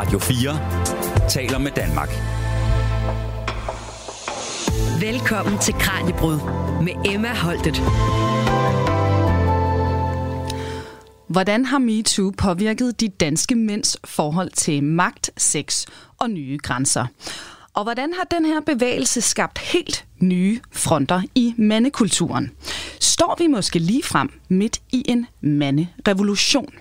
Radio 4 taler med Danmark. Velkommen til Kranjebrud med Emma Holtet. Hvordan har MeToo påvirket de danske mænds forhold til magt, sex og nye grænser? Og hvordan har den her bevægelse skabt helt nye fronter i mandekulturen? Står vi måske lige frem midt i en manderevolution?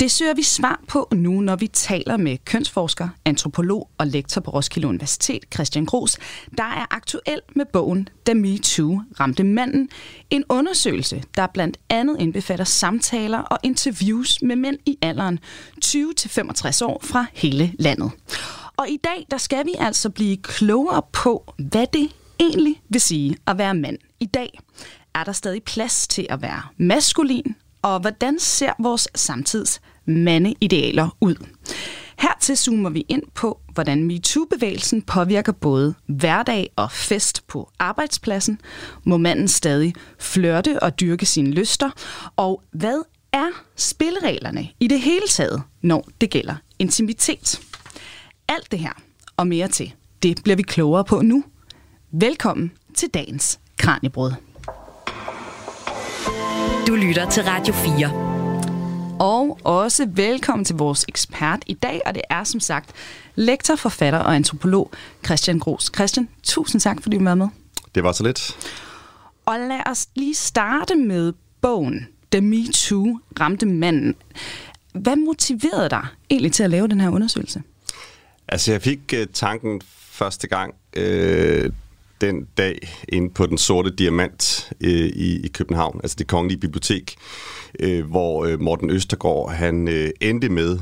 Det søger vi svar på nu, når vi taler med kønsforsker, antropolog og lektor på Roskilde Universitet, Christian Gros, der er aktuel med bogen Da MeToo ramte manden. En undersøgelse, der blandt andet indbefatter samtaler og interviews med mænd i alderen 20-65 år fra hele landet. Og i dag, der skal vi altså blive klogere på, hvad det egentlig vil sige at være mand i dag. Er der stadig plads til at være maskulin? Og hvordan ser vores samtids mandeidealer ud? Hertil zoomer vi ind på, hvordan MeToo-bevægelsen påvirker både hverdag og fest på arbejdspladsen. Må manden stadig flørte og dyrke sine lyster? Og hvad er spillereglerne i det hele taget, når det gælder intimitet? Alt det her og mere til, det bliver vi klogere på nu. Velkommen til dagens Kranjebrød. Du lytter til Radio 4. Og også velkommen til vores ekspert i dag, og det er som sagt lektor, forfatter og antropolog Christian Gros. Christian, tusind tak, fordi du var med. Det var så lidt. Og lad os lige starte med bogen, The MeToo ramte manden. Hvad motiverede dig egentlig til at lave den her undersøgelse? Altså, jeg fik uh, tanken første gang uh, den dag inde på den sorte diamant øh, i, i København, altså det kongelige bibliotek, øh, hvor øh, Morten Østergaard han øh, endte med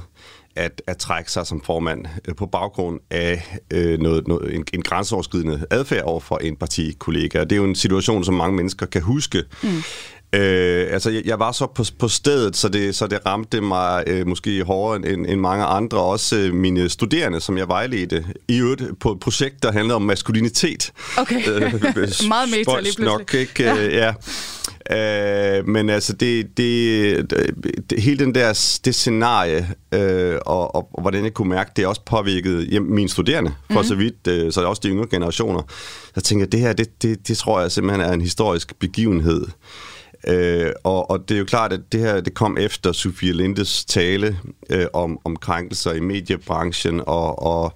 at, at trække sig som formand øh, på baggrund af øh, noget, noget, en, en grænseoverskridende adfærd over for en partikollega. Det er jo en situation, som mange mennesker kan huske. Mm. Øh, altså, jeg, jeg var så på, på stedet, så det, så det ramte mig øh, måske hårdere end, end mange andre. Også øh, mine studerende, som jeg vejledte, i øvrigt på et projekt, der handlede om maskulinitet. Okay, øh, meget meta lige nok, ikke? Ja. Øh, ja. Øh, men altså, det, det, det, hele den der, det scenarie, øh, og, og, og hvordan jeg kunne mærke, det også påvirkede jamen, mine studerende, for mm-hmm. så vidt, øh, så også de yngre generationer. Jeg, det her, det, det, det tror jeg simpelthen er en historisk begivenhed. Øh, og, og det er jo klart, at det her det kom efter Sofie Lindes tale øh, om, om krænkelser i mediebranchen, og, og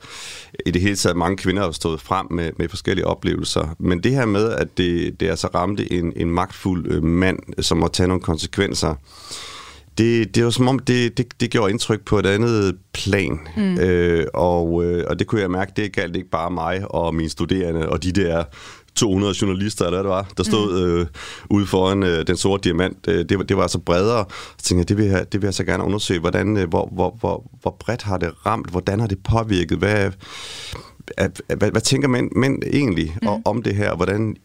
i det hele taget mange kvinder har stået frem med, med forskellige oplevelser. Men det her med, at det, det altså ramte en, en magtfuld øh, mand, som må tage nogle konsekvenser, det, det var som om, det, det, det gjorde indtryk på et andet plan. Mm. Øh, og, øh, og det kunne jeg mærke, det galt ikke bare mig og mine studerende og de der 200 journalister, eller hvad det var, der stod mm. øh, ude foran øh, den sorte diamant. Øh, det, var, det var altså bredere. Så tænkte jeg, det vil jeg, det vil jeg så gerne undersøge. Hvordan, øh, hvor, hvor, hvor, hvor bredt har det ramt? Hvordan har det påvirket? Hvad, at, hvad, hvad tænker mænd, mænd egentlig mm. om det her? Hvordan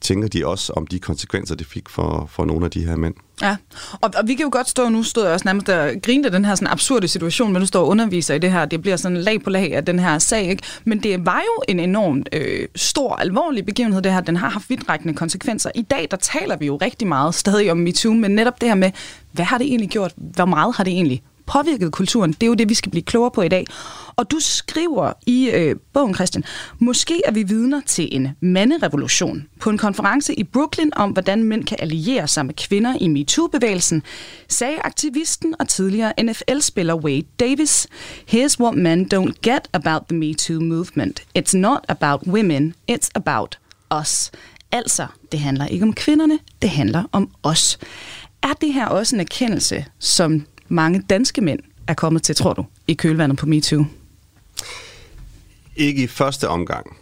tænker de også om de konsekvenser, det fik for, for nogle af de her mænd? Ja, og, og vi kan jo godt stå, nu stod jeg også nærmest og grinte den her sådan absurde situation, men nu står og underviser i det her, det bliver sådan lag på lag af den her sag, ikke? men det var jo en enormt øh, stor, alvorlig begivenhed det her, den har haft vidtrækkende konsekvenser. I dag, der taler vi jo rigtig meget stadig om MeToo, men netop det her med, hvad har det egentlig gjort, hvor meget har det egentlig påvirket kulturen, det er jo det, vi skal blive klogere på i dag. Og du skriver i øh, bogen, Christian, måske er vi vidner til en manderevolution. På en konference i Brooklyn om, hvordan mænd kan alliere sig med kvinder i MeToo-bevægelsen, sagde aktivisten og tidligere NFL-spiller Wade Davis, Here's what men don't get about the MeToo movement. It's not about women, it's about us. Altså, det handler ikke om kvinderne, det handler om os. Er det her også en erkendelse, som mange danske mænd er kommet til, tror du, i kølvandet på MeToo? Ikke i første omgang.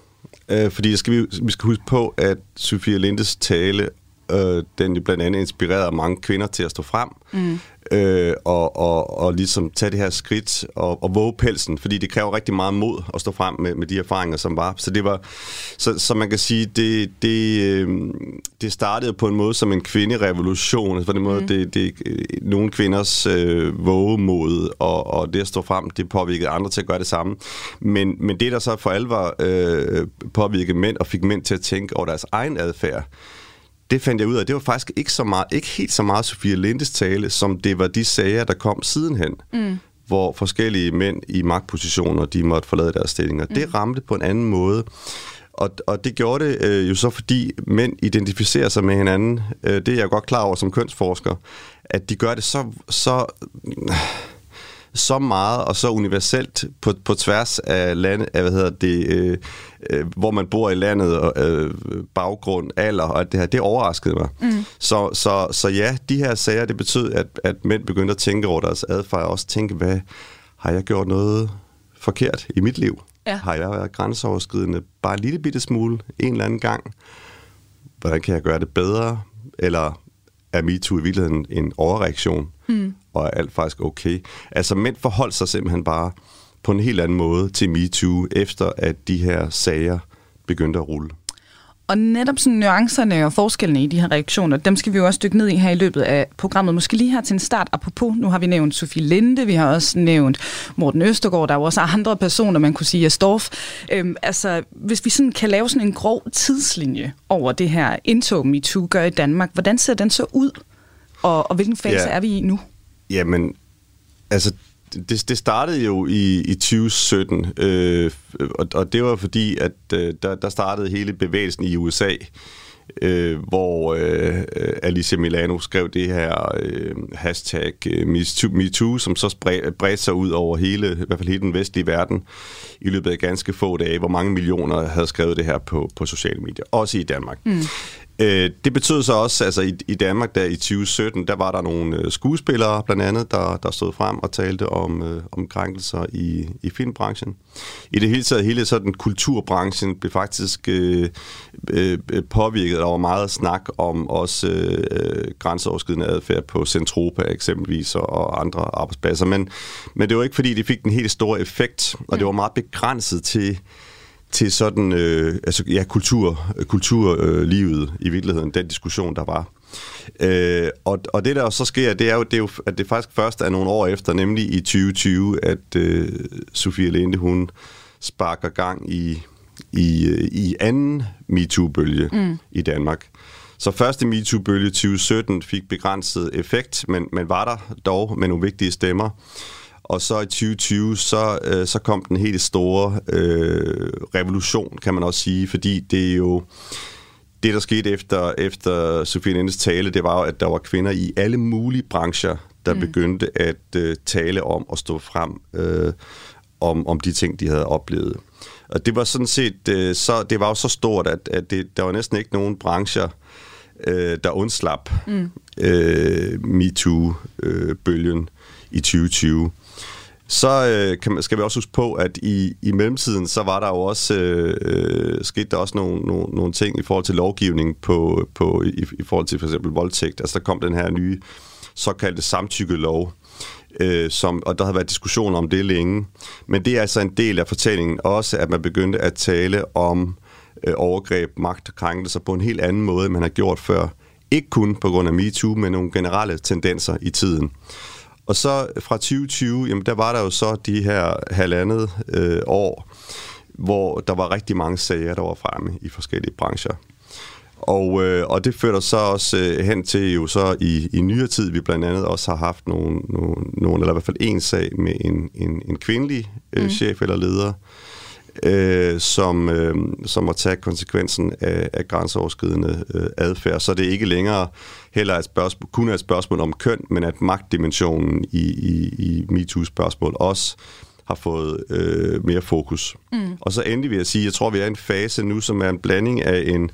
Øh, fordi skal vi, vi skal huske på, at Sofia Lindes tale, øh, den blandt andet inspirerede mange kvinder til at stå frem. Mm øh, og, og, og ligesom tage det her skridt og, og våge pelsen, fordi det kræver rigtig meget mod at stå frem med, med de erfaringer, som var. Så det var, så, så man kan sige, det, det, øh, det startede på en måde som en kvinderevolution, altså på den måde, mm. det, det, nogle kvinders øh, vågemod og, og det at stå frem, det påvirkede andre til at gøre det samme. Men, men det, der så for alvor øh, påvirkede mænd og fik mænd til at tænke over deres egen adfærd, det fandt jeg ud af, det var faktisk ikke, så meget, ikke helt så meget Sofia Lindes tale, som det var de sager, der kom sidenhen. Mm. hvor forskellige mænd i magtpositioner, de måtte forlade deres stillinger. Mm. Det ramte på en anden måde. Og, og det gjorde det øh, jo så, fordi mænd identificerer sig med hinanden. Øh, det er jeg godt klar over som kønsforsker, at de gør det så, så, så meget og så universelt på, på tværs af lande, af, hvad hedder det, øh, øh, hvor man bor i landet, og øh, baggrund, alder og det her. Det overraskede mig. Mm. Så, så, så ja, de her sager, det betød, at, at mænd begyndte at tænke over deres adfærd, og også tænke, hvad har jeg gjort noget forkert i mit liv? Ja. Har jeg været grænseoverskridende bare en lille bitte smule en eller anden gang? Hvordan kan jeg gøre det bedre? Eller er MeToo i virkeligheden en overreaktion? Mm. Og er alt faktisk okay? Altså mænd forholdt sig simpelthen bare på en helt anden måde til MeToo, efter at de her sager begyndte at rulle. Og netop sådan nuancerne og forskellene i de her reaktioner, dem skal vi jo også dykke ned i her i løbet af programmet. Måske lige her til en start, apropos, nu har vi nævnt Sofie Linde, vi har også nævnt Morten Østergaard, der er jo også andre personer, man kunne sige er Storff. Øhm, altså, hvis vi sådan kan lave sådan en grov tidslinje over det her indtog MeToo gør i Danmark, hvordan ser den så ud? Og, og hvilken fase ja. er vi i nu? Jamen, altså det, det startede jo i, i 2017, øh, og, og det var fordi, at øh, der, der startede hele bevægelsen i USA, øh, hvor øh, Alicia Milano skrev det her øh, hashtag øh, MeToo, som så bredte sig ud over hele, i hvert fald hele den vestlige verden i løbet af ganske få dage, hvor mange millioner havde skrevet det her på, på sociale medier, også i Danmark. Mm. Øh, det betød så også, altså i, i Danmark der i 2017, der var der nogle øh, skuespillere blandt andet, der, der stod frem og talte om, øh, om krænkelser i, i filmbranchen. I det hele taget, hele sådan kulturbranchen blev faktisk øh, øh, påvirket. Der var meget snak om også øh, grænseoverskridende adfærd på Centropa eksempelvis og andre arbejdspladser. Men, men det var ikke fordi, det fik den helt store effekt, og det var meget begrænset til til sådan, øh, altså ja, kultur, kulturlivet øh, i virkeligheden, den diskussion, der var. Øh, og, og det, der så sker, det er jo, det er jo, at det faktisk først er nogle år efter, nemlig i 2020, at øh, Sofie Linde, hun sparker gang i, i, øh, i anden MeToo-bølge mm. i Danmark. Så første MeToo-bølge 2017 fik begrænset effekt, men, men var der dog med nogle vigtige stemmer. Og så i 2020, så, øh, så kom den helt store øh, revolution, kan man også sige, fordi det er jo... Det, der skete efter, efter Sofie Lindes tale, det var jo, at der var kvinder i alle mulige brancher, der mm. begyndte at øh, tale om og stå frem øh, om, om de ting, de havde oplevet. Og det var sådan set, øh, så, det var jo så stort, at, at det, der var næsten ikke nogen brancher, øh, der undslap mm. øh, MeToo-bølgen øh, i 2020 så øh, kan man, skal vi også huske på, at i, i mellemtiden, så var der jo også, øh, øh, skete der også nogle, nogle, nogle ting i forhold til lovgivning på, på, i, i forhold til for eksempel voldtægt. Altså der kom den her nye såkaldte samtykkelov, øh, som, og der har været diskussioner om det længe. Men det er altså en del af fortællingen også, at man begyndte at tale om øh, overgreb, magt og krænkelser på en helt anden måde, end man har gjort før. Ikke kun på grund af MeToo, men nogle generelle tendenser i tiden. Og så fra 2020, jamen der var der jo så de her halvandet øh, år, hvor der var rigtig mange sager, der var fremme i forskellige brancher. Og, øh, og det førte så også øh, hen til jo så i, i nyere tid, vi blandt andet også har haft nogle, nogle, nogle eller i hvert fald en sag med en, en, en kvindelig øh, mm. chef eller leder, øh, som, øh, som må tage konsekvensen af, af grænseoverskridende øh, adfærd. Så det er ikke længere heller et spørgsmål, kun er et spørgsmål om køn, men at magtdimensionen i, i, i MeToo-spørgsmål også har fået øh, mere fokus. Mm. Og så endelig vil jeg sige, jeg tror, vi er i en fase nu, som er en blanding af en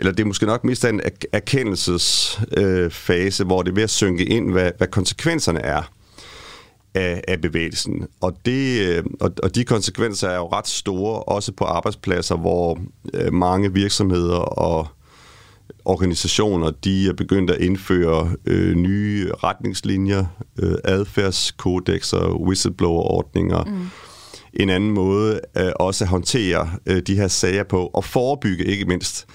eller det er måske nok mest en erkendelsesfase, øh, hvor det er ved at synke ind, hvad, hvad konsekvenserne er af, af bevægelsen. Og, det, øh, og, og de konsekvenser er jo ret store, også på arbejdspladser, hvor øh, mange virksomheder og organisationer, de er begyndt at indføre øh, nye retningslinjer, øh, adfærdskodexer, whistleblower-ordninger, mm. en anden måde øh, også at håndtere øh, de her sager på, og forebygge ikke mindst,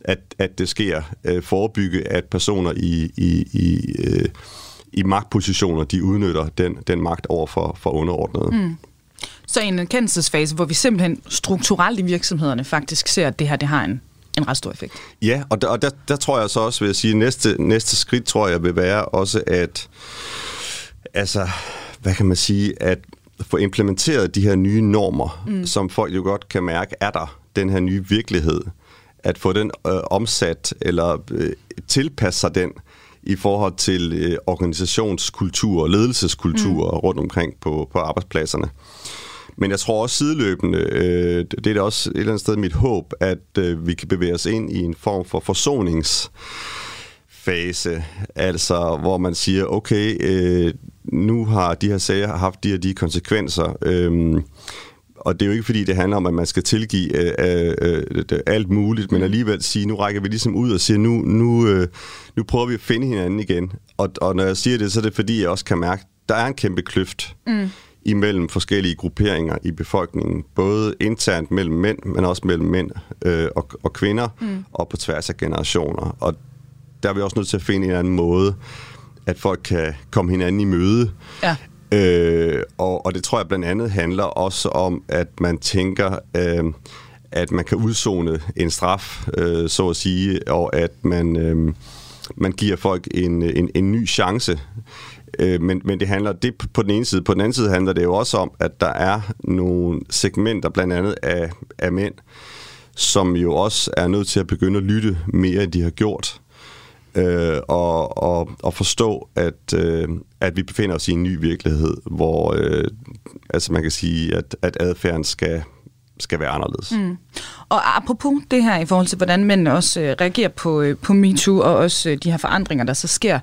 at, at det sker. Øh, forebygge, at personer i, i, i, øh, i magtpositioner, de udnytter den, den magt over for, for underordnede. Mm. Så en erkendelsesfase, hvor vi simpelthen strukturelt i virksomhederne faktisk ser, at det her det har en en ret stor effekt. Ja, og der, og der, der tror jeg så også, vil jeg sige, næste, næste skridt tror jeg vil være også, at altså, hvad kan man sige, at få implementeret de her nye normer, mm. som folk jo godt kan mærke, er der den her nye virkelighed. At få den øh, omsat eller øh, tilpasse sig den i forhold til øh, organisationskultur og ledelseskultur mm. rundt omkring på, på arbejdspladserne. Men jeg tror også sideløbende, øh, det er da også et eller andet sted mit håb, at øh, vi kan bevæge os ind i en form for forsoningsfase, altså hvor man siger, okay, øh, nu har de her sager haft de her de konsekvenser, øh, og det er jo ikke fordi, det handler om, at man skal tilgive øh, øh, øh, alt muligt, men alligevel sige, nu rækker vi ligesom ud og siger, nu, nu, øh, nu prøver vi at finde hinanden igen. Og, og når jeg siger det, så er det fordi, jeg også kan mærke, der er en kæmpe kløft mm. Imellem forskellige grupperinger i befolkningen. Både internt mellem mænd, men også mellem mænd øh, og, og kvinder, mm. og på tværs af generationer. Og der er vi også nødt til at finde en eller anden måde, at folk kan komme hinanden i møde. Ja. Øh, og, og det tror jeg blandt andet handler også om, at man tænker, øh, at man kan udzone en straf, øh, så at sige, og at man, øh, man giver folk en, en, en ny chance. Øh, men, men det handler det på den ene side. På den anden side handler det jo også om, at der er nogle segmenter, blandt andet af, af mænd, som jo også er nødt til at begynde at lytte mere, end de har gjort øh, og, og, og forstå, at, øh, at vi befinder os i en ny virkelighed, hvor øh, altså man kan sige, at, at adfærden skal, skal være anderledes. Mm. Og apropos det her i forhold til, hvordan mænd også øh, reagerer på, øh, på MeToo, og også øh, de her forandringer, der så sker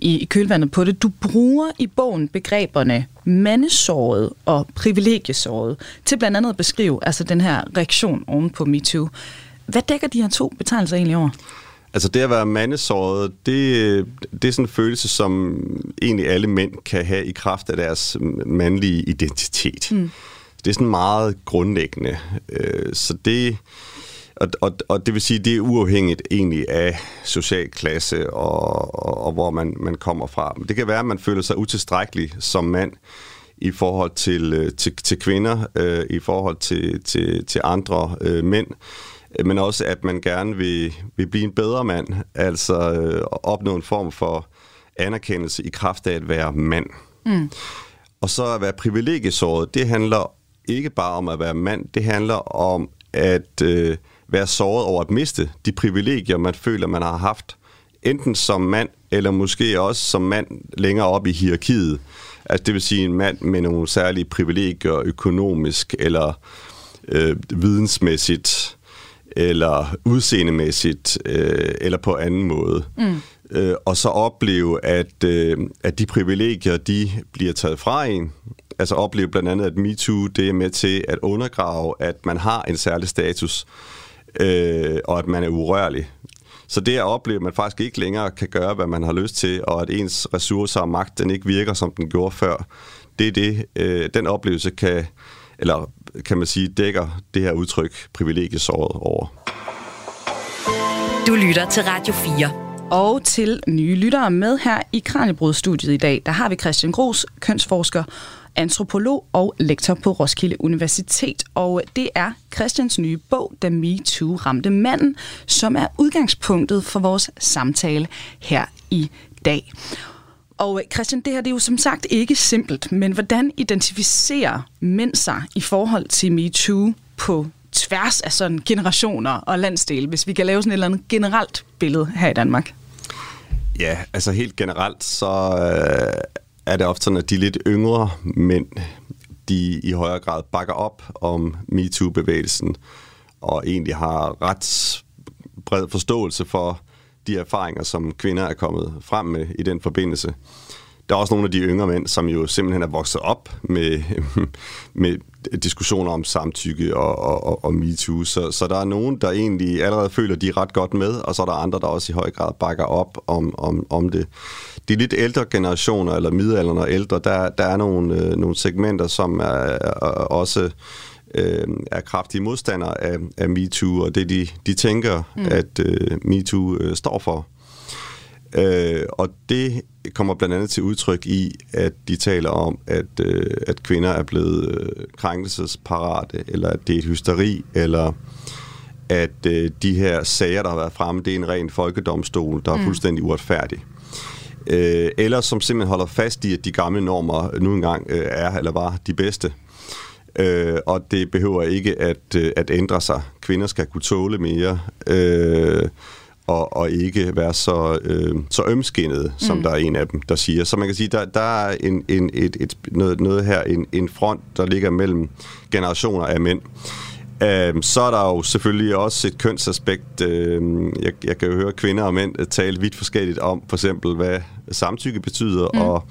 i, i kølvandet på det. Du bruger i bogen begreberne mandesåret og privilegiesåret til blandt andet at beskrive altså den her reaktion oven på MeToo. Hvad dækker de her to betegnelser egentlig over? Altså det at være mandesåret, det, det er sådan en følelse, som egentlig alle mænd kan have i kraft af deres mandlige identitet. Mm. Det er sådan meget grundlæggende. Øh, så det, og, og, og det vil sige, det er uafhængigt egentlig af social klasse og, og, og hvor man, man kommer fra. Det kan være, at man føler sig utilstrækkelig som mand i forhold til, øh, til, til kvinder, øh, i forhold til, til, til andre øh, mænd men også at man gerne vil, vil blive en bedre mand, altså øh, opnå en form for anerkendelse i kraft af at være mand. Mm. Og så at være privilegiesåret, det handler ikke bare om at være mand, det handler om at øh, være såret over at miste de privilegier, man føler, man har haft, enten som mand, eller måske også som mand længere op i hierarkiet. Altså det vil sige en mand med nogle særlige privilegier økonomisk eller øh, vidensmæssigt eller udseendemæssigt, øh, eller på anden måde. Mm. Øh, og så opleve, at, øh, at de privilegier, de bliver taget fra en. Altså opleve blandt andet, at MeToo, det er med til at undergrave, at man har en særlig status, øh, og at man er urørlig. Så det at opleve, at man faktisk ikke længere kan gøre, hvad man har lyst til, og at ens ressourcer og magt, den ikke virker, som den gjorde før, det er det, øh, den oplevelse kan, eller kan man sige, dækker det her udtryk privilegiesåret over. Du lytter til Radio 4. Og til nye lyttere med her i Kranjebrudstudiet i dag, der har vi Christian Gros, kønsforsker, antropolog og lektor på Roskilde Universitet. Og det er Christians nye bog, Da MeToo ramte manden, som er udgangspunktet for vores samtale her i dag. Og øh, Christian, det her det er jo som sagt ikke simpelt, men hvordan identificerer mænd sig i forhold til MeToo på tværs af sådan generationer og landsdele, hvis vi kan lave sådan et eller andet generelt billede her i Danmark? Ja, altså helt generelt, så øh, er det ofte sådan, at de lidt yngre mænd, de i højere grad bakker op om MeToo-bevægelsen, og egentlig har ret bred forståelse for de erfaringer, som kvinder er kommet frem med i den forbindelse. Der er også nogle af de yngre mænd, som jo simpelthen er vokset op med, med diskussioner om samtykke og, og, og MeToo. Så, så der er nogen, der egentlig allerede føler, de er ret godt med, og så er der andre, der også i høj grad bakker op om, om, om det. De lidt ældre generationer, eller middelalderne og ældre, der, der er nogle, øh, nogle segmenter, som er, er også øh, er kraftige modstandere af, af MeToo, og det de, de tænker, mm. at øh, MeToo øh, står for. Øh, og det kommer blandt andet til udtryk i, at de taler om, at, øh, at kvinder er blevet øh, krænkelsesparate, eller at det er et hysteri, eller at øh, de her sager, der har været fremme, det er en ren folkedomstol, der er mm. fuldstændig uretfærdig. øh, eller som simpelthen holder fast i, at de gamle normer nu engang øh, er eller var de bedste. Øh, og det behøver ikke at, øh, at ændre sig. Kvinder skal kunne tåle mere. Øh, og, og ikke være så, øh, så ømskinnet, som mm. der er en af dem, der siger. Så man kan sige, der, der er en, en, et, et, noget, noget her, en, en front, der ligger mellem generationer af mænd. Øh, så er der jo selvfølgelig også et kønsaspekt. Øh, jeg, jeg kan jo høre kvinder og mænd tale vidt forskelligt om, for eksempel, hvad samtykke betyder, mm. og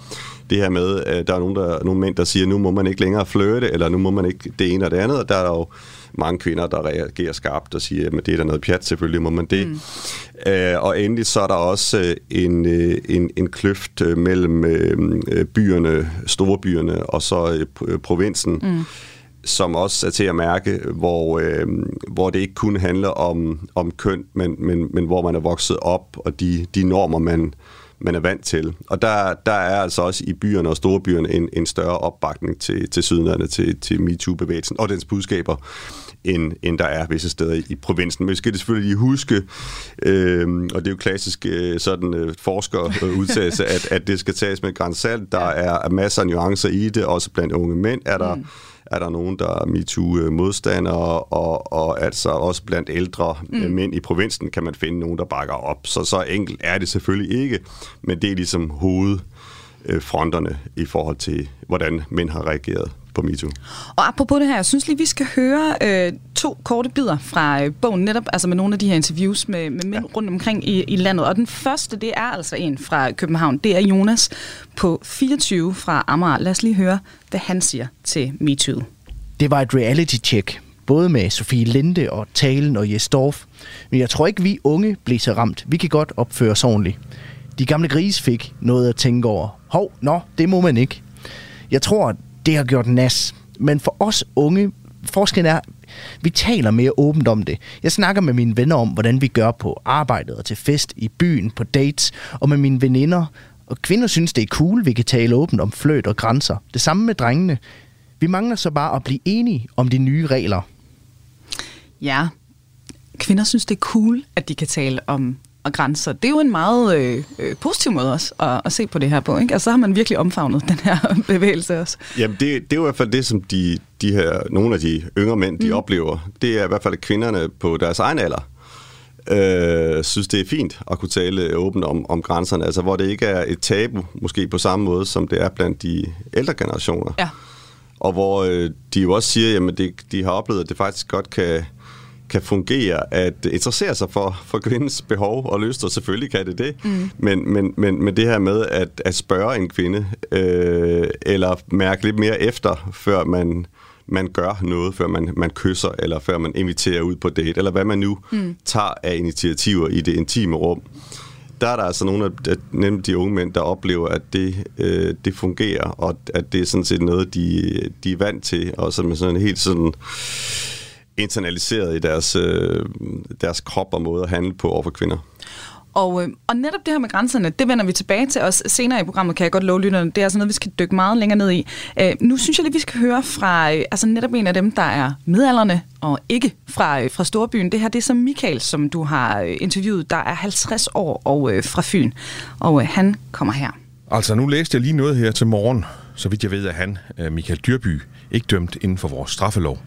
det her med, at der er nogen, der, nogle mænd, der siger, nu må man ikke længere flirte, eller nu må man ikke det ene og det andet, og der er der jo mange kvinder, der reagerer skarpt og siger, at det er da noget pjat, selvfølgelig må man det. Mm. Øh, og endelig så er der også øh, en, øh, en, en kløft øh, mellem øh, byerne, storbyerne og så øh, provinsen. Mm som også er til at mærke, hvor, øh, hvor det ikke kun handler om, om køn, men, men, men hvor man er vokset op, og de, de normer, man, man er vant til. Og der, der er altså også i byerne og storebyerne en, en større opbakning til, til sydlandene, til, til MeToo-bevægelsen og dens budskaber, end, end der er visse steder i, i provinsen. Men vi skal det selvfølgelig lige huske, øh, og det er jo klassisk øh, sådan øh, forskerudtalelse, at, at det skal tages med grænsalt. Der er masser af nuancer i det, også blandt unge mænd er der... Mm er der nogen, der er MeToo-modstandere, og, og altså også blandt ældre mm. mænd i provinsen kan man finde nogen, der bakker op. Så så enkelt er det selvfølgelig ikke, men det er ligesom hovedfronterne i forhold til, hvordan mænd har reageret på MeToo. Og apropos det her, jeg synes lige, vi skal høre øh, to korte bidder fra øh, bogen, netop altså med nogle af de her interviews med, med mænd ja. rundt omkring i, i landet. Og den første, det er altså en fra København. Det er Jonas på 24 fra Amager. Lad os lige høre, hvad han siger til MeToo. Det var et reality-check, både med Sofie Linde og Talen og Jes Dorf. Men jeg tror ikke, vi unge blev så ramt. Vi kan godt opføre os ordentligt. De gamle grise fik noget at tænke over. Hov, nå, det må man ikke. Jeg tror, det har gjort nas. Men for os unge, forskellen er, vi taler mere åbent om det. Jeg snakker med mine venner om, hvordan vi gør på arbejdet og til fest, i byen, på dates, og med mine veninder. Og kvinder synes, det er cool, vi kan tale åbent om fløt og grænser. Det samme med drengene. Vi mangler så bare at blive enige om de nye regler. Ja, kvinder synes, det er cool, at de kan tale om og grænser. Det er jo en meget øh, øh, positiv måde også at, at se på det her på. Ikke? Altså, så har man virkelig omfavnet den her bevægelse også. Jamen, det, det er jo i hvert fald det, som de, de her, nogle af de yngre mænd, de mm. oplever. Det er i hvert fald, at kvinderne på deres egen alder øh, synes, det er fint at kunne tale åbent om, om grænserne. Altså, hvor det ikke er et tabu, måske på samme måde, som det er blandt de ældre generationer. Ja. Og hvor øh, de jo også siger, at de har oplevet, at det faktisk godt kan kan fungere at interessere sig for, for kvindens behov og lyst, og selvfølgelig kan det det. Mm. Men, men, men, men det her med at, at spørge en kvinde, øh, eller mærke lidt mere efter, før man, man gør noget, før man, man kysser, eller før man inviterer ud på date, eller hvad man nu mm. tager af initiativer i det intime rum, der er der altså nogle af nemlig de unge mænd, der oplever, at det, øh, det fungerer, og at det er sådan set noget, de, de er vant til, og som er sådan helt sådan internaliseret i deres, øh, deres krop og måde at handle på over for kvinder. Og, øh, og netop det her med grænserne, det vender vi tilbage til os senere i programmet, kan jeg godt love lytterne. Det er altså noget, vi skal dykke meget længere ned i. Øh, nu synes jeg lige, vi skal høre fra øh, altså netop en af dem, der er midalderne og ikke fra, øh, fra Storbyen. Det her det er så Michael, som du har øh, interviewet, der er 50 år og øh, fra Fyn. Og øh, han kommer her. Altså, nu læste jeg lige noget her til morgen. Så vidt jeg ved, at han, øh, Michael Dyrby, ikke dømt inden for vores straffelov.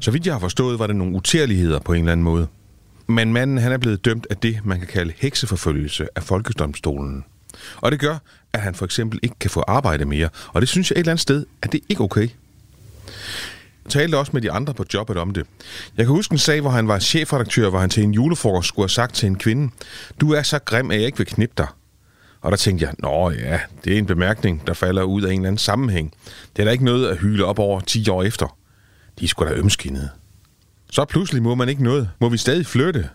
Så vidt jeg har forstået, var det nogle utærligheder på en eller anden måde. Men manden han er blevet dømt af det, man kan kalde hekseforfølgelse af Folkedomstolen. Og det gør, at han for eksempel ikke kan få arbejde mere. Og det synes jeg et eller andet sted, at det ikke er okay. Jeg talte også med de andre på jobbet om det. Jeg kan huske en sag, hvor han var chefredaktør, hvor han til en julefrokost skulle have sagt til en kvinde, du er så grim, at jeg ikke vil knippe dig. Og der tænkte jeg, nå ja, det er en bemærkning, der falder ud af en eller anden sammenhæng. Det er da ikke noget at hyle op over 10 år efter. De er sgu da ømskinnede. Så pludselig må man ikke noget. Må vi stadig flytte?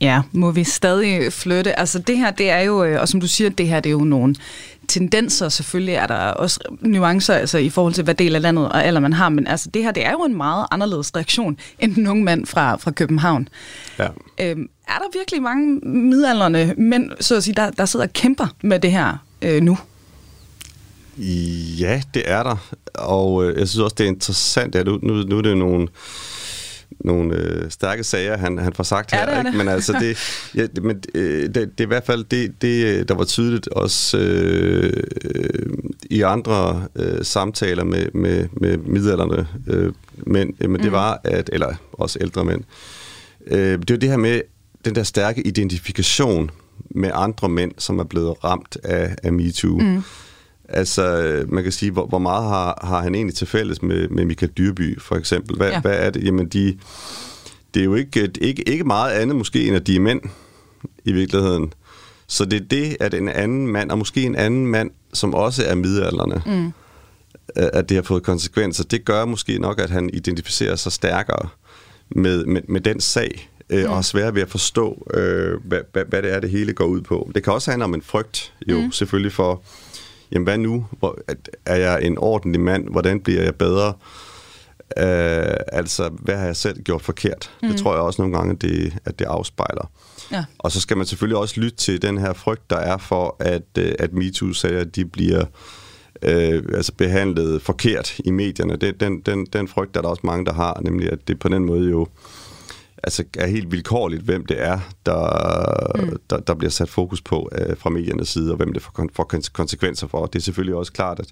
Ja, må vi stadig flytte. Altså det her, det er jo, øh, og som du siger, det her det er jo nogle tendenser. Selvfølgelig er der også nuancer altså, i forhold til, hvad del af landet og alder man har, men altså det her, det er jo en meget anderledes reaktion end den unge mand fra, fra København. Ja. Øhm, er der virkelig mange midalderne mænd, så at sige, der, der sidder og kæmper med det her øh, nu? Ja, det er der. Og øh, jeg synes også, det er interessant, at nu, nu, nu er det nogle nogle øh, stærke sager, han, han får sagt Ja, her. det er ikke? det. Men altså, det, ja, det- men, øh, det, det er i hvert fald det, det, der var tydeligt også øh, øh, i andre øh, samtaler med, med, med midalderne øh, mænd, øh, men det var, at, eller også ældre mænd, øh, det var det her med den der stærke identifikation med andre mænd, som er blevet ramt af, af MeToo. Mm. Altså, man kan sige, hvor, hvor meget har, har han egentlig til fælles med, med Michael Dyrby, for eksempel? Hvad, Ja. hvad er det? Jamen, de, det er jo ikke, ikke, ikke meget andet måske, end at de er mænd i virkeligheden. Så det er det, at en anden mand, og måske en anden mand, som også er midalderne, mm. at det har fået konsekvenser, det gør måske nok, at han identificerer sig stærkere med, med, med den sag, øh, og har svært ved at forstå, øh, hvad, hvad, hvad det er, det hele går ud på. Det kan også handle om en frygt, jo mm. selvfølgelig for, jamen hvad nu? Hvor, er jeg en ordentlig mand? Hvordan bliver jeg bedre? Øh, altså, hvad har jeg selv gjort forkert? Mm. Det tror jeg også nogle gange, det, at det afspejler. Ja. Og så skal man selvfølgelig også lytte til den her frygt, der er for, at, øh, at MeToo-sager, de bliver øh, altså behandlet forkert i medierne. Det, den, den, den frygt er der også mange, der har, nemlig at det på den måde jo altså er helt vilkårligt, hvem det er, der, mm. der, der bliver sat fokus på øh, fra mediernes side, og hvem det får, får kon- konsekvenser for. Det er selvfølgelig også klart, at,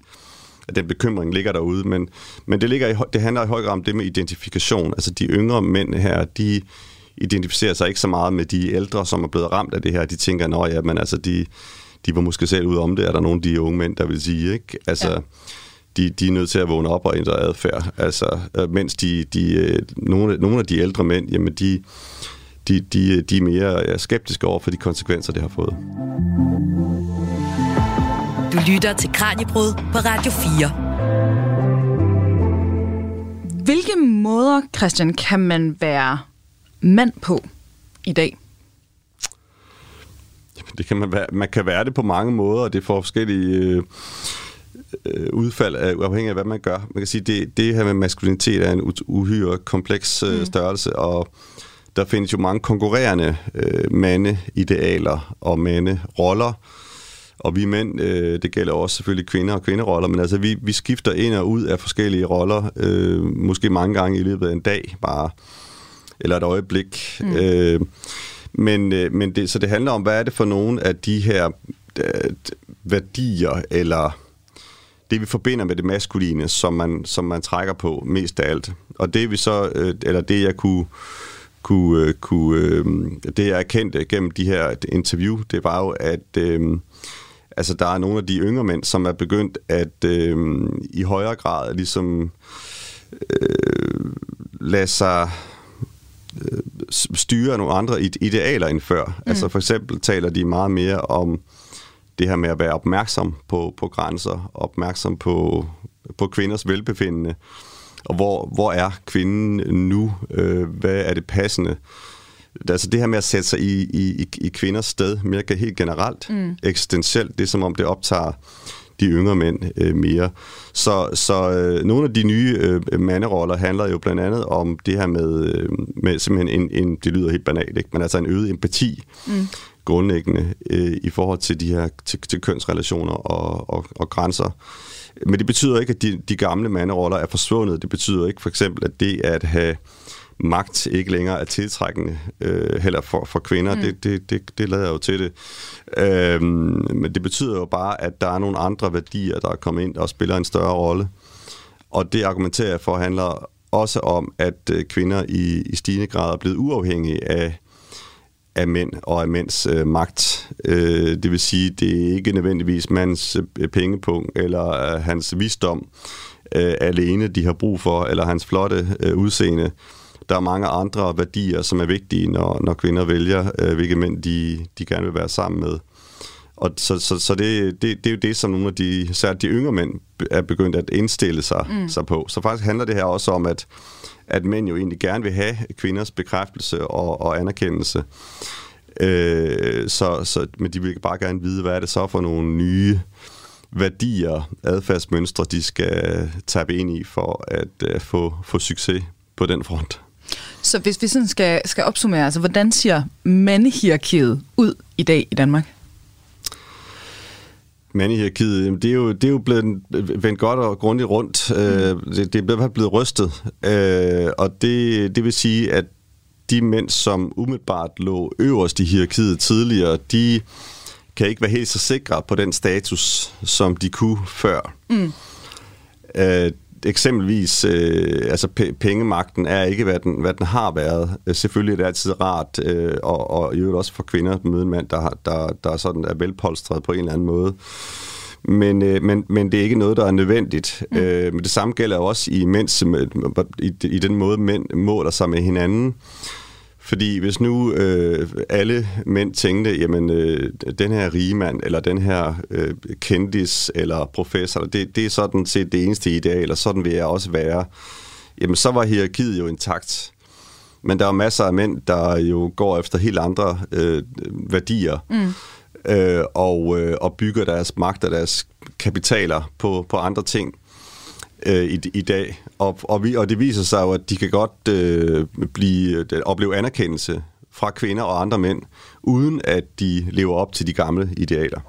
at den bekymring ligger derude, men, men det, ligger i, det handler i høj grad om det med identifikation. Altså de yngre mænd her, de identificerer sig ikke så meget med de ældre, som er blevet ramt af det her. De tænker, nå ja, men altså de, de var måske selv ude om det, er der nogle af de unge mænd, der vil sige, ikke? Altså, Ja. De, de er nødt til at vågne op og ændre adfærd. Altså, øh, mens de, de, øh, nogle, nogle af de ældre mænd, jamen de, de, de, de er mere ja, skeptiske over for de konsekvenser, det har fået. Du lytter til Kranjebrud på Radio 4. Hvilke måder, Christian, kan man være mand på i dag? Jamen, Det kan man, være, man kan være det på mange måder, og det får forskellige øh, øh, udfald af, afhængig af, hvad man gør. Man kan sige, det, det her med maskulinitet er en uhyre kompleks øh, størrelse, og der findes jo mange konkurrerende øh, mandeidealer og manderoller. Og vi mænd, øh, det gælder også selvfølgelig kvinder og kvinderoller, men altså vi, vi skifter ind og ud af forskellige roller, øh, måske mange gange i løbet af en dag bare, eller et øjeblik. Mm. Øh, men, øh, men det, så det handler om, hvad er det for nogle af de her øh, værdier, eller det vi forbinder med det maskuline, som man, som man trækker på mest af alt. Og det vi så, øh, eller det jeg kunne, kunne, øh, kunne øh, det jeg erkendte gennem de her interview, det var jo, at øh, altså der er nogle af de yngre mænd, som er begyndt at øh, i højere grad ligesom øh, lade sig øh, styre nogle andre ide- idealer end før. Mm. Altså for eksempel taler de meget mere om det her med at være opmærksom på, på grænser, opmærksom på, på kvinders velbefindende, og hvor, hvor er kvinden nu? Øh, hvad er det passende? Altså det her med at sætte sig i, i, i- kvinders sted, mere helt generelt, mm. eksistentielt, det er som om det optager de yngre mænd øh, mere. Så, så øh, nogle af de nye øh, manderoller handler jo blandt andet om det her med, øh, med simpelthen en, en, det lyder helt banalt, ikke? men altså en øget empati mm. Grundlæggende øh, i forhold til de her til, til kønsrelationer og, og, og grænser. Men det betyder ikke, at de, de gamle manderoller er forsvundet. Det betyder ikke for eksempel, at det at have magt ikke længere er tiltrækkende, øh, heller for, for kvinder. Mm. Det, det, det, det lader jo til det. Øhm, men det betyder jo bare, at der er nogle andre værdier, der er kommet ind og spiller en større rolle. Og det argumenterer jeg for handler også om, at øh, kvinder i, i stigende grad er blevet uafhængige af, af mænd og af mænds øh, magt. Øh, det vil sige, det er ikke nødvendigvis mands øh, pengepunkt eller øh, hans visdom øh, alene, de har brug for, eller hans flotte øh, udseende. Der er mange andre værdier, som er vigtige, når, når kvinder vælger, øh, hvilke mænd de, de gerne vil være sammen med. Og så, så, så det, det, det er jo det, som nogle af de, særligt de yngre mænd er begyndt at indstille sig, mm. sig på. Så faktisk handler det her også om, at, at mænd jo egentlig gerne vil have kvinders bekræftelse og, og anerkendelse. Øh, så, så, men de vil bare gerne vide, hvad er det så for nogle nye værdier, adfærdsmønstre, de skal tabe ind i for at uh, få, få succes på den front. Så hvis vi sådan skal, skal opsummere, altså hvordan ser mandehierarkiet ud i dag i Danmark? Mandehierarkiet, det, er jo, det er jo blevet vendt godt og grundigt rundt. Mm. det, det er blevet, blevet rystet. Øh, og det, det vil sige, at de mænd, som umiddelbart lå øverst i hierarkiet tidligere, de kan ikke være helt så sikre på den status, som de kunne før. Mm. Øh, eksempelvis, øh, altså pengemagten er ikke, hvad den, hvad den har været. Øh, selvfølgelig er det altid rart, øh, og, og i øvrigt også for kvinder at møde en mand, der, der, der sådan er velpolstret på en eller anden måde. Men, øh, men, men det er ikke noget, der er nødvendigt. Mm. Øh, men det samme gælder også i, mens, i, i den måde, mænd måler sig med hinanden. Fordi hvis nu øh, alle mænd tænkte, jamen øh, den her rige mand, eller den her øh, kendis, eller professor, det, det er sådan set det eneste ideal, og sådan vil jeg også være, jamen så var hierarkiet jo intakt. Men der er masser af mænd, der jo går efter helt andre øh, værdier, mm. øh, og, øh, og bygger deres magt og deres kapitaler på, på andre ting øh, i, i dag. Og, og, vi, og det viser sig jo, at de kan godt øh, blive, øh, opleve anerkendelse fra kvinder og andre mænd, uden at de lever op til de gamle idealer.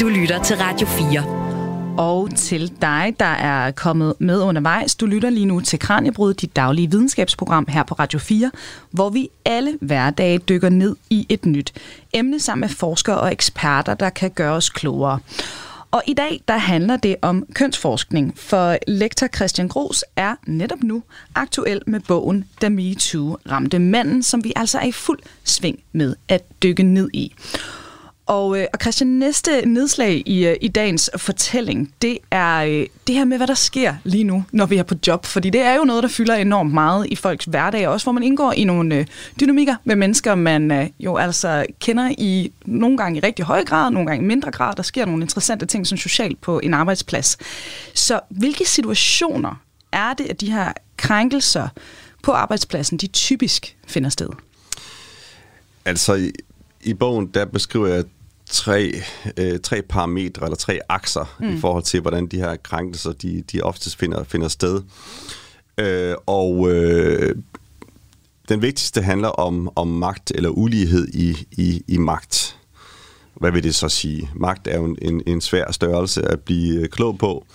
Du lytter til Radio 4 og til dig, der er kommet med undervejs. Du lytter lige nu til Kranjebrud, dit daglige videnskabsprogram her på Radio 4, hvor vi alle hverdage dykker ned i et nyt emne sammen med forskere og eksperter, der kan gøre os klogere. Og i dag, der handler det om kønsforskning, for lektor Christian Gros er netop nu aktuel med bogen Da MeToo ramte manden, som vi altså er i fuld sving med at dykke ned i. Og, øh, og Christian, næste nedslag i, øh, i dagens fortælling, det er øh, det her med, hvad der sker lige nu, når vi er på job. Fordi det er jo noget, der fylder enormt meget i folks hverdag, også hvor man indgår i nogle øh, dynamikker med mennesker, man øh, jo altså kender i nogle gange i rigtig høj grad, nogle gange i mindre grad. Der sker nogle interessante ting sådan socialt på en arbejdsplads. Så hvilke situationer er det, at de her krænkelser på arbejdspladsen, de typisk finder sted? Altså, i, i bogen, der beskriver jeg tre, øh, tre parametre, eller tre akser, mm. i forhold til, hvordan de her krænkelser, de, de oftest finder, finder sted. Øh, og øh, den vigtigste handler om, om magt eller ulighed i, i, i magt. Hvad vil det så sige? Magt er jo en, en, en svær størrelse at blive klog på.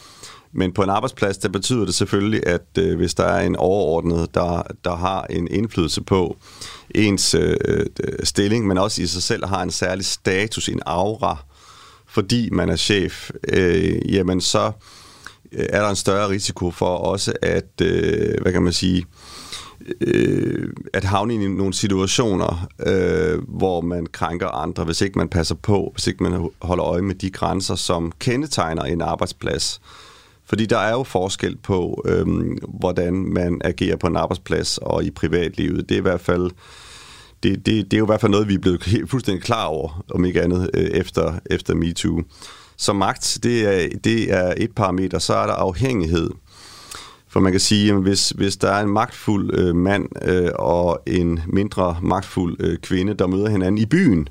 Men på en arbejdsplads, der betyder det selvfølgelig, at øh, hvis der er en overordnet, der, der har en indflydelse på ens øh, øh stilling, men også i sig selv har en særlig status, en aura, fordi man er chef, øh, jamen så øh, er der en større risiko for også at, øh, hvad kan man sige, øh, at havne i nogle situationer, øh, hvor man krænker andre, hvis ikke man passer på, hvis ikke man holder øje med de grænser, som kendetegner en arbejdsplads. Fordi der er jo forskel på, øhm, hvordan man agerer på en arbejdsplads og i privatlivet. Det er i hvert fald det, det, det er jo i hvert fald noget, vi er blevet helt, fuldstændig klar over, om ikke andet, øh, efter, efter MeToo. Så magt, det er, det er et parameter. Så er der afhængighed. For man kan sige, at hvis, hvis der er en magtfuld øh, mand øh, og en mindre magtfuld øh, kvinde, der møder hinanden i byen,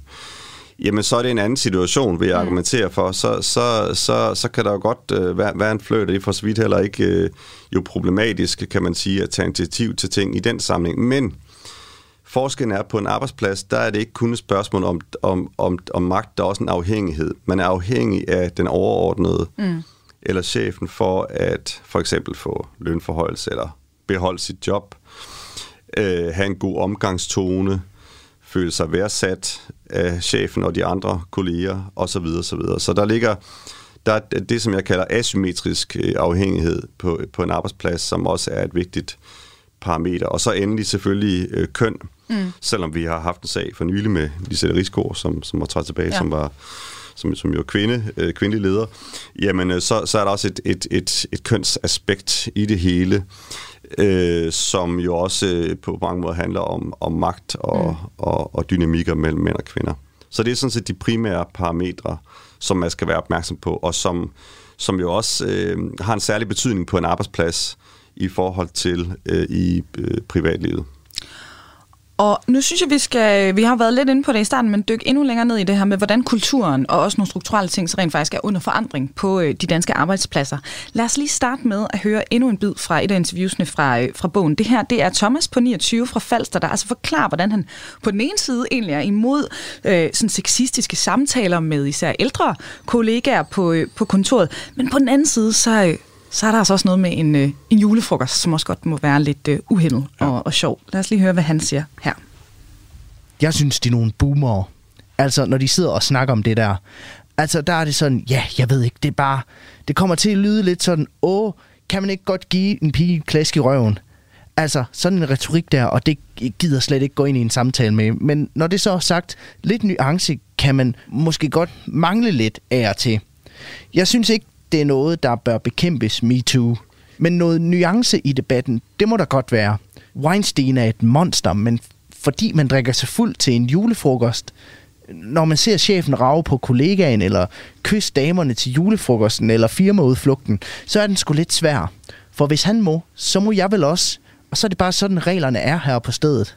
jamen så er det en anden situation, vil jeg mm. argumentere for. Så, så, så, så kan der jo godt øh, være, være en fløjt, det er for så vidt heller ikke øh, jo problematisk, kan man sige, at tage initiativ til ting i den samling. Men forskellen er, på en arbejdsplads, der er det ikke kun et spørgsmål om, om, om, om magt, der er også en afhængighed. Man er afhængig af den overordnede mm. eller chefen for at for eksempel få lønforhold eller beholde sit job, øh, have en god omgangstone, føle sig værdsat af chefen og de andre kolleger osv. osv. Så der ligger der er det, som jeg kalder asymmetrisk øh, afhængighed på, på en arbejdsplads, som også er et vigtigt parameter. Og så endelig selvfølgelig øh, køn, mm. selvom vi har haft en sag for nylig med Lisette Rigsgaard, som, som var trådt tilbage, ja. som var som, som jo er kvinde, øh, kvindelig leder, jamen øh, så, så er der også et, et, et, et kønsaspekt i det hele, øh, som jo også øh, på mange måder handler om, om magt og, mm. og, og dynamikker mellem mænd og kvinder. Så det er sådan set de primære parametre, som man skal være opmærksom på, og som, som jo også øh, har en særlig betydning på en arbejdsplads i forhold til øh, i øh, privatlivet. Og nu synes jeg, vi skal, vi har været lidt inde på det i starten, men dykke endnu længere ned i det her med, hvordan kulturen og også nogle strukturelle ting, så rent faktisk er under forandring på øh, de danske arbejdspladser. Lad os lige starte med at høre endnu en bid fra et af interviewsene fra, øh, fra bogen. Det her, det er Thomas på 29 fra Falster, der altså forklarer, hvordan han på den ene side egentlig er imod øh, sådan sexistiske samtaler med især ældre kollegaer på, øh, på kontoret, men på den anden side, så, øh, så er der altså også noget med en, øh, en julefrokost, som også godt må være lidt øh, uhemmet ja. og, og sjov. Lad os lige høre, hvad han siger her. Jeg synes, de er nogle boomere. Altså, når de sidder og snakker om det der. Altså, der er det sådan, ja, jeg ved ikke, det er bare... Det kommer til at lyde lidt sådan, åh, kan man ikke godt give en pige klask i røven? Altså, sådan en retorik der, og det gider slet ikke gå ind i en samtale med. Men når det så er sagt, lidt nuance kan man måske godt mangle lidt af og til. Jeg synes ikke, det er noget, der bør bekæmpes MeToo. Men noget nuance i debatten, det må der godt være. Weinstein er et monster, men fordi man drikker sig fuld til en julefrokost, når man ser chefen rave på kollegaen, eller kysse damerne til julefrokosten, eller firmaudflugten, så er den sgu lidt svær. For hvis han må, så må jeg vel også. Og så er det bare sådan, reglerne er her på stedet.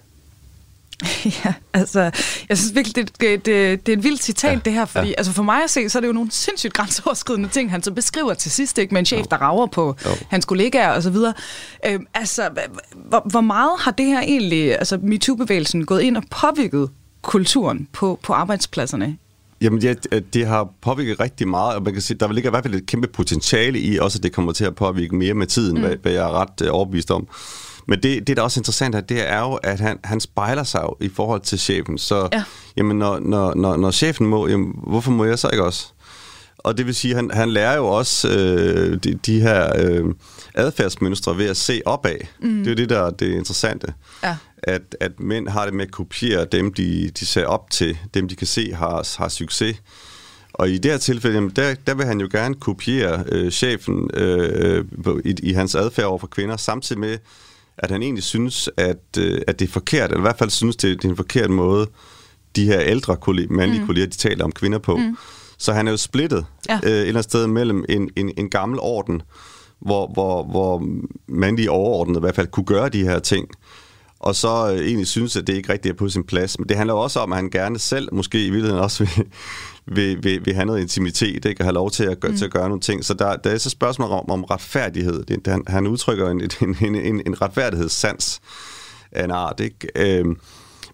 Ja, altså, jeg synes virkelig, det, det, det, det er et vildt citat, ja, det her, fordi ja. altså for mig at se, så er det jo nogle sindssygt grænseoverskridende ting, han så beskriver til sidst, ikke, med en chef, jo. der rager på jo. hans kollegaer videre. Øhm, altså, hvor, hvor meget har det her egentlig, altså MeToo-bevægelsen, gået ind og påvirket kulturen på, på arbejdspladserne Jamen, ja, det har påvirket rigtig meget, og man kan sige, der ligger i hvert fald et kæmpe potentiale i, også at det kommer til at påvirke mere med tiden, mm. hvad, hvad jeg er ret uh, overbevist om. Men det, det, der er også interessant her, det er jo, at han, han spejler sig i forhold til chefen. Så ja. jamen, når, når, når, når chefen må, jamen, hvorfor må jeg så ikke også? Og det vil sige, at han, han lærer jo også øh, de, de her øh, adfærdsmønstre ved at se opad. Mm. Det er jo det, der er det interessante. Ja. At, at mænd har det med at kopiere dem, de, de ser op til, dem de kan se har, har succes. Og i det her tilfælde, jamen, der, der vil han jo gerne kopiere øh, chefen øh, i, i hans adfærd over for kvinder, samtidig med, at han egentlig synes, at, øh, at det er forkert, eller i hvert fald synes, det, det er en forkert måde, de her ældre kolleger, mandlige mm. kolleger, de taler om kvinder på. Mm. Så han er jo splittet ja. øh, et eller andet sted mellem en, en, en gammel orden, hvor, hvor, hvor mandlige overordnede i hvert fald kunne gøre de her ting, og så øh, egentlig synes, at det ikke rigtig er på sin plads. Men det handler også om, at han gerne selv, måske i virkeligheden også vil, vil, vil, vil have noget intimitet, ikke? og have lov til at, gøre, mm. til at gøre nogle ting. Så der, der er så spørgsmål om, om retfærdighed. Det, han, han udtrykker en, en, en, en retfærdighedssans af en art. Ikke? Øhm,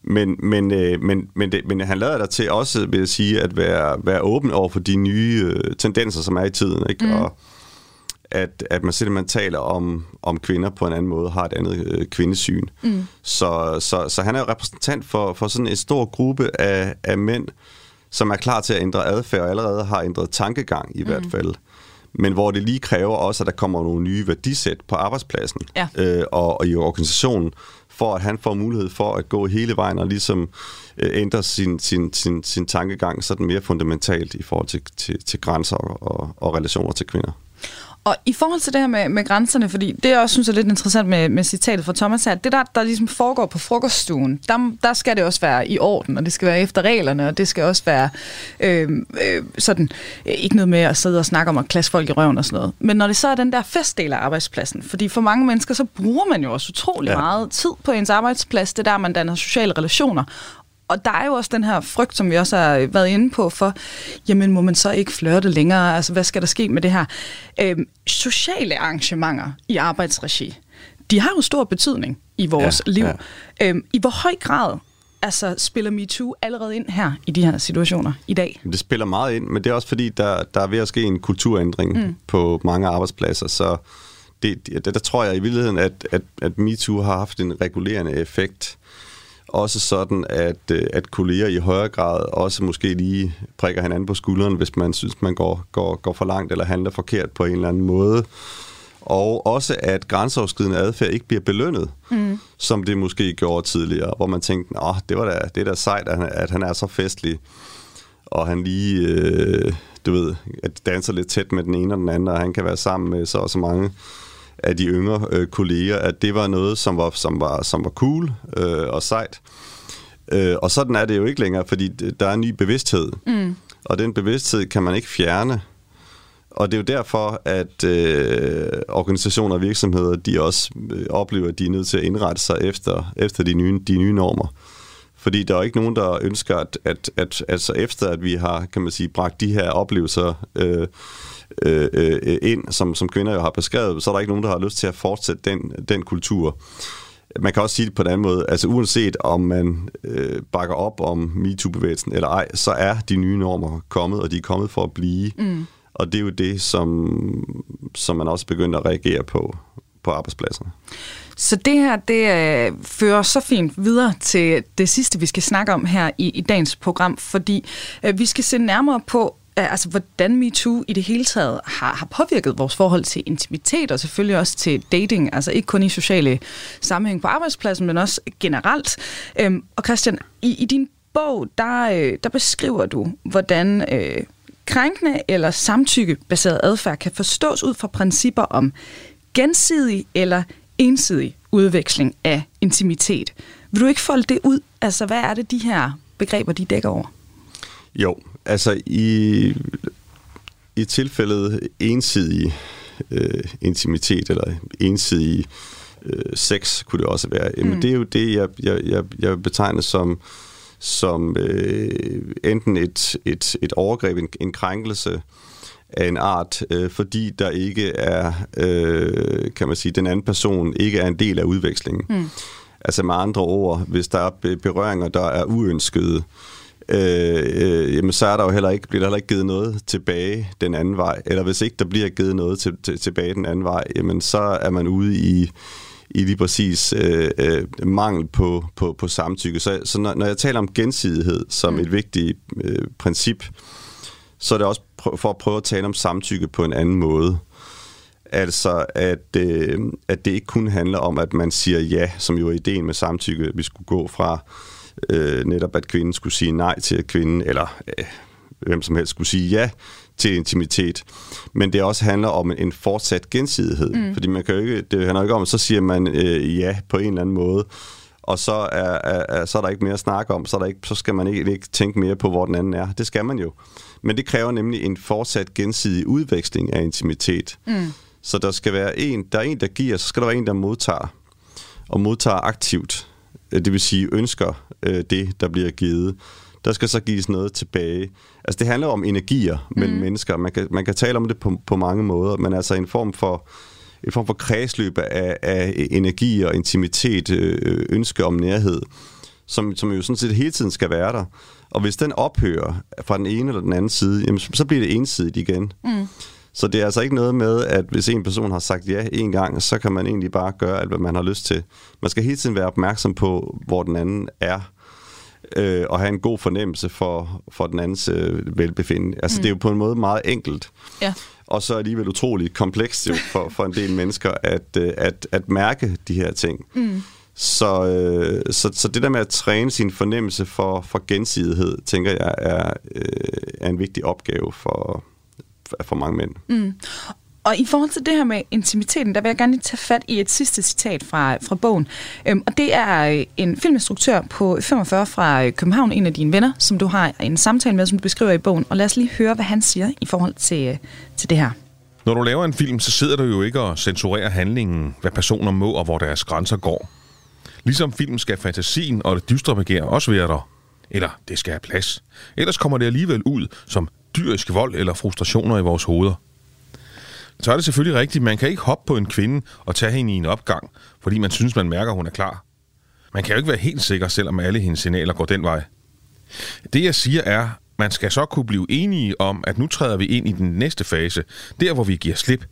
men, men, øh, men, men, det, men han lader dig til også, vil jeg sige, at være, være åben over for de nye øh, tendenser, som er i tiden. Ikke? Mm. Og, at, at man simpelthen taler om, om kvinder på en anden måde, har et andet øh, kvindesyn. Mm. Så, så, så han er jo repræsentant for, for sådan en stor gruppe af, af mænd, som er klar til at ændre adfærd, og allerede har ændret tankegang i mm. hvert fald. Men hvor det lige kræver også, at der kommer nogle nye værdisæt på arbejdspladsen ja. øh, og, og i organisationen, for at han får mulighed for at gå hele vejen og ligesom øh, ændre sin, sin, sin, sin tankegang sådan mere fundamentalt i forhold til, til, til grænser og, og relationer til kvinder. Og i forhold til det her med, med grænserne, fordi det jeg også synes er lidt interessant med, med citatet fra Thomas her, det der, der ligesom foregår på frokoststuen, der, der skal det også være i orden, og det skal være efter reglerne, og det skal også være øh, øh, sådan, ikke noget med at sidde og snakke om at klasse folk i røven og sådan noget. Men når det så er den der festdel af arbejdspladsen, fordi for mange mennesker, så bruger man jo også utrolig ja. meget tid på ens arbejdsplads, det der, man danner sociale relationer, og der er jo også den her frygt, som vi også har været inde på, for, jamen må man så ikke flørte længere? Altså, hvad skal der ske med det her? Øhm, sociale arrangementer i arbejdsregi, de har jo stor betydning i vores ja, liv. Ja. Øhm, I hvor høj grad altså, spiller MeToo allerede ind her i de her situationer i dag? Det spiller meget ind, men det er også fordi, der, der er ved at ske en kulturændring mm. på mange arbejdspladser, så det, der, der tror jeg i virkeligheden, at, at, at MeToo har haft en regulerende effekt også sådan, at, øh, at kolleger i højere grad også måske lige prikker hinanden på skulderen, hvis man synes, man går, går, går for langt eller handler forkert på en eller anden måde. Og også, at grænseoverskridende adfærd ikke bliver belønnet, mm. som det måske gjorde tidligere, hvor man tænkte, at det var da, det er da sejt, at han, at han er så festlig, og han lige, øh, du ved, at danser lidt tæt med den ene og den anden, og han kan være sammen med så og så mange af de yngre øh, kolleger, at det var noget, som var, som var, som var cool øh, og sejt. Øh, og sådan er det jo ikke længere, fordi der er en ny bevidsthed. Mm. Og den bevidsthed kan man ikke fjerne. og det er jo derfor, at øh, organisationer og virksomheder, de også øh, oplever, at de er nødt til at indrette sig efter, efter de, nye, de nye normer. Fordi der er ikke nogen, der ønsker, at, at, at altså efter at vi har, kan man sige, bragt de her oplevelser øh, øh, øh, ind, som, som kvinder jo har beskrevet, så er der ikke nogen, der har lyst til at fortsætte den, den kultur. Man kan også sige det på en anden måde. Altså uanset om man øh, bakker op om MeToo-bevægelsen eller ej, så er de nye normer kommet, og de er kommet for at blive. Mm. Og det er jo det, som, som man også begynder at reagere på på arbejdspladserne. Så det her, det øh, fører så fint videre til det sidste, vi skal snakke om her i, i dagens program, fordi øh, vi skal se nærmere på, altså, hvordan MeToo i det hele taget har, har påvirket vores forhold til intimitet, og selvfølgelig også til dating, altså ikke kun i sociale sammenhæng på arbejdspladsen, men også generelt. Øhm, og Christian, i, i din bog, der, øh, der beskriver du, hvordan øh, krænkende eller samtykkebaseret adfærd kan forstås ud fra principper om gensidig eller ensidig udveksling af intimitet. Vil du ikke folde det ud? Altså, hvad er det, de her begreber, de dækker over? Jo, altså i, i tilfældet ensidig øh, intimitet eller ensidig øh, sex, kunne det også være. Jamen, mm. det er jo det, jeg, jeg, jeg, jeg betegner som, som øh, enten et, et, et overgreb, en, en krænkelse, af en art, øh, fordi der ikke er, øh, kan man sige, den anden person ikke er en del af udvekslingen. Mm. Altså med andre ord, hvis der er berøringer, der er uønskede, øh, øh, jamen så er der jo heller ikke, bliver der heller ikke givet noget tilbage den anden vej. Eller hvis ikke der bliver givet noget til, til, tilbage den anden vej, jamen så er man ude i, i lige præcis øh, øh, mangel på, på, på samtykke. Så, så når, når jeg taler om gensidighed som mm. et vigtigt øh, princip, så er det også for at prøve at tale om samtykke på en anden måde. Altså, at, øh, at det ikke kun handler om, at man siger ja, som jo er ideen med samtykke, at vi skulle gå fra øh, netop, at kvinden skulle sige nej til at kvinden, eller øh, hvem som helst skulle sige ja til intimitet. Men det også handler om en fortsat gensidighed. Mm. Fordi man kan jo ikke, det handler jo ikke om, så siger man øh, ja på en eller anden måde, og så er, er, er, så er der ikke mere at snakke om, så, er der ikke, så skal man ikke, ikke tænke mere på, hvor den anden er. Det skal man jo. Men det kræver nemlig en fortsat gensidig udveksling af intimitet. Mm. Så der skal være en, der er en, der giver, så skal der være en, der modtager. Og modtager aktivt. Øh, det vil sige ønsker øh, det, der bliver givet. Der skal så gives noget tilbage. Altså det handler om energier mellem mm. mennesker. Man kan, man kan tale om det på, på mange måder, men altså en form for en form for kredsløb af, af energi og intimitet, øh, ønske om nærhed, som, som jo sådan set hele tiden skal være der. Og hvis den ophører fra den ene eller den anden side, jamen, så bliver det ensidigt igen. Mm. Så det er altså ikke noget med, at hvis en person har sagt ja en gang, så kan man egentlig bare gøre alt, hvad man har lyst til. Man skal hele tiden være opmærksom på, hvor den anden er, øh, og have en god fornemmelse for, for den andens øh, velbefindende. Altså mm. det er jo på en måde meget enkelt. Ja. Og så alligevel utroligt komplekst jo for, for en del mennesker at, øh, at, at mærke de her ting. Mm. Så, øh, så, så det der med at træne sin fornemmelse for, for gensidighed, tænker jeg, er, øh, er en vigtig opgave for, for mange mænd. Mm. Og i forhold til det her med intimiteten, der vil jeg gerne lige tage fat i et sidste citat fra, fra bogen. Øhm, og det er en filminstruktør på 45 fra København, en af dine venner, som du har en samtale med, som du beskriver i bogen. Og lad os lige høre, hvad han siger i forhold til, til det her. Når du laver en film, så sidder du jo ikke og censurerer handlingen, hvad personer må og hvor deres grænser går. Ligesom filmen skal fantasien og det dystre begær også være der. Eller det skal have plads. Ellers kommer det alligevel ud som dyrisk vold eller frustrationer i vores hoveder. Så er det selvfølgelig rigtigt, man kan ikke hoppe på en kvinde og tage hende i en opgang, fordi man synes, man mærker, at hun er klar. Man kan jo ikke være helt sikker, selvom alle hendes signaler går den vej. Det jeg siger er, man skal så kunne blive enige om, at nu træder vi ind i den næste fase, der hvor vi giver slip.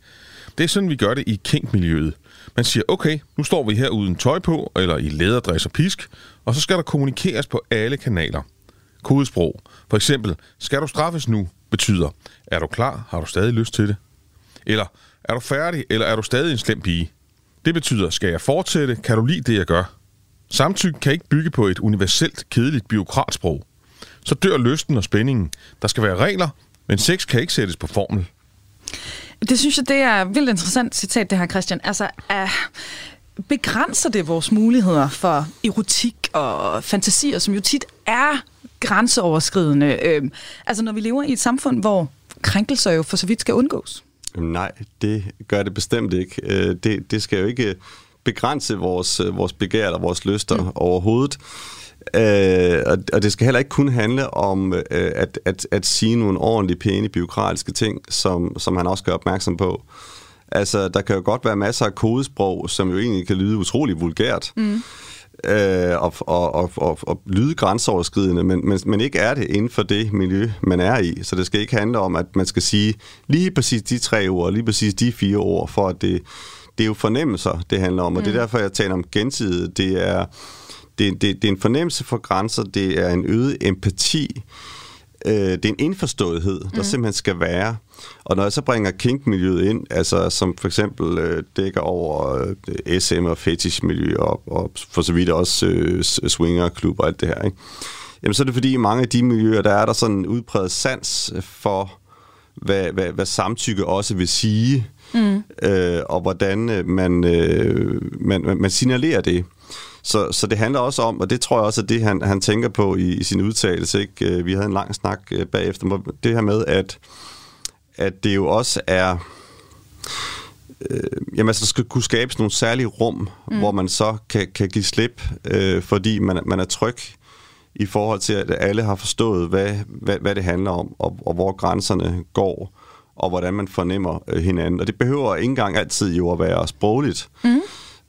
Det er sådan, vi gør det i kinkmiljøet. Man siger, okay, nu står vi her uden tøj på, eller i læderdress og pisk, og så skal der kommunikeres på alle kanaler. Kodesprog. For eksempel, skal du straffes nu, betyder, er du klar, har du stadig lyst til det? Eller, er du færdig, eller er du stadig en slem pige? Det betyder, skal jeg fortsætte, kan du lide det, jeg gør? Samtykke kan ikke bygge på et universelt, kedeligt byråkratsprog. Så dør lysten og spændingen. Der skal være regler, men sex kan ikke sættes på formel. Det synes jeg, det er et vildt interessant citat, det her, Christian. Altså, uh, begrænser det vores muligheder for erotik og fantasier, som jo tit er grænseoverskridende? Uh, altså, når vi lever i et samfund, hvor krænkelser jo for så vidt skal undgås. Nej, det gør det bestemt ikke. Øh, det, det skal jo ikke begrænse vores, øh, vores begær eller vores lyster mm. overhovedet. Øh, og, og det skal heller ikke kun handle om øh, at, at, at sige nogle ordentlige, pæne, byråkratiske ting, som, som han også gør opmærksom på. Altså, der kan jo godt være masser af kodesprog, som jo egentlig kan lyde utrolig vulgært. Mm øh, og, og, og, og, og lyde grænseoverskridende, men, men, men ikke er det inden for det miljø, man er i. Så det skal ikke handle om, at man skal sige lige præcis de tre ord, lige præcis de fire ord, for at det, det er jo fornemmelser, det handler om. Og mm. det er mm. derfor, jeg taler om gensidighed. Det er, det, det, det er en fornemmelse for grænser, det er en øget empati, øh, det er en indforståethed, der mm. simpelthen skal være. Og når jeg så bringer kinkmiljøet ind, altså som for eksempel øh, dækker over øh, SM og fetishmiljø og, og for så vidt også øh, swingerklub og alt det her, ikke? Jamen så er det fordi i mange af de miljøer, der er der sådan en udpræget sans for, hvad, hvad, hvad samtykke også vil sige, mm. øh, og hvordan øh, man, øh, man, man signalerer det. Så, så det handler også om, og det tror jeg også er det, han, han tænker på i, i sin udtalelse. Ikke? Øh, vi havde en lang snak øh, bagefter. Det her med, at, at det jo også er... Øh, jamen altså, der skal kunne skabes nogle særlige rum, mm. hvor man så kan, kan give slip, øh, fordi man, man er tryg i forhold til, at alle har forstået, hvad, hvad, hvad det handler om, og, og hvor grænserne går, og hvordan man fornemmer øh, hinanden. Og det behøver ikke engang altid jo at være sprogligt. Mm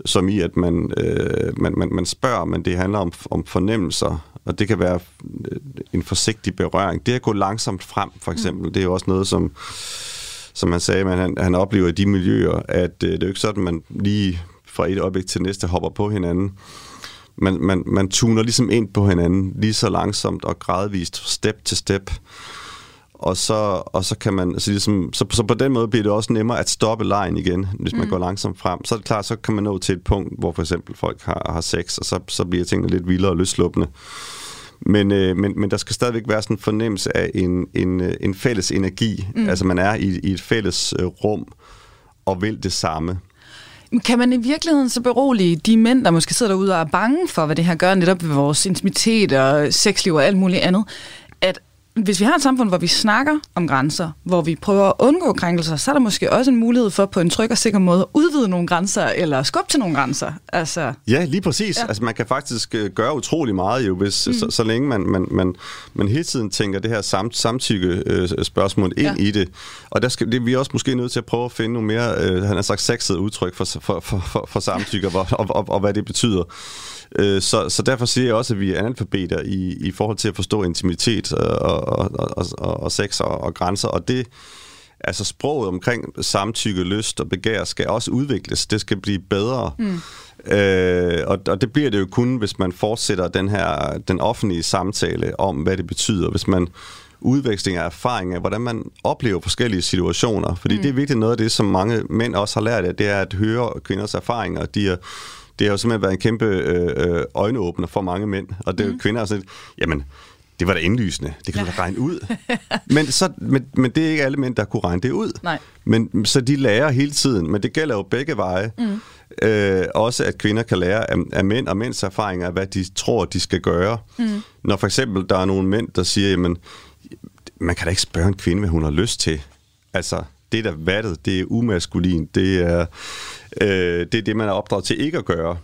som i, at man, øh, man, man, man spørger, men det handler om, om fornemmelser, og det kan være øh, en forsigtig berøring. Det at gå langsomt frem, for eksempel, mm. det er jo også noget, som, som man sagde, man, han, han oplever i de miljøer, at øh, det er jo ikke sådan, at man lige fra et øjeblik til næste hopper på hinanden. Man, man, man tuner ligesom ind på hinanden lige så langsomt og gradvist, step til step og så, og så kan man, altså ligesom, så, så på den måde bliver det også nemmere at stoppe lejen igen, hvis man mm. går langsomt frem. Så er det klart, så kan man nå til et punkt, hvor for eksempel folk har, har sex, og så, så bliver tingene lidt vildere og løsluppende. Men, øh, men, men der skal stadigvæk være sådan en fornemmelse af en, en, øh, en fælles energi. Mm. Altså man er i, i et fælles øh, rum og vil det samme. Kan man i virkeligheden så berolige de mænd, der måske sidder derude og er bange for, hvad det her gør netop ved vores intimitet og sexliv og alt muligt andet, hvis vi har et samfund, hvor vi snakker om grænser, hvor vi prøver at undgå krænkelser, så er der måske også en mulighed for på en tryg og sikker måde at udvide nogle grænser, eller skubbe til nogle grænser. Altså, ja, lige præcis. Ja. Altså, man kan faktisk øh, gøre utrolig meget, jo, hvis, mm. så, så længe man, man, man, man hele tiden tænker det her sam, samtykke-spørgsmål øh, ind ja. i det. Og der skal, det, vi er også måske nødt til at prøve at finde nogle mere, øh, han har sagt, sexede udtryk for, for, for, for, for samtykke, og, og, og, og hvad det betyder. Øh, så, så derfor siger jeg også, at vi er analfabeter i, i forhold til at forstå intimitet og, og, og, og, og sex og, og grænser, og det altså sproget omkring samtykke, lyst og begær skal også udvikles. Det skal blive bedre. Mm. Øh, og, og det bliver det jo kun, hvis man fortsætter den her den offentlige samtale om, hvad det betyder. Hvis man udveksling af erfaringer, hvordan man oplever forskellige situationer. Fordi mm. det er virkelig noget af det, som mange mænd også har lært af, det er at høre kvinders erfaringer. De er det har jo simpelthen været en kæmpe øh, øh, øjenåbner for mange mænd. Og det er mm. kvinder, altså, jamen, det var da indlysende. Det kan du da regne ud. men, så, men, men det er ikke alle mænd, der kunne regne det ud. Nej. Men, så de lærer hele tiden. Men det gælder jo begge veje. Mm. Øh, også at kvinder kan lære af, af mænd og mænds erfaringer, hvad de tror, de skal gøre. Mm. Når for eksempel der er nogle mænd, der siger, jamen, man kan da ikke spørge en kvinde, hvad hun har lyst til. Altså, det er da vattet, det er umaskulin, det er, øh, det er det, man er opdraget til ikke at gøre.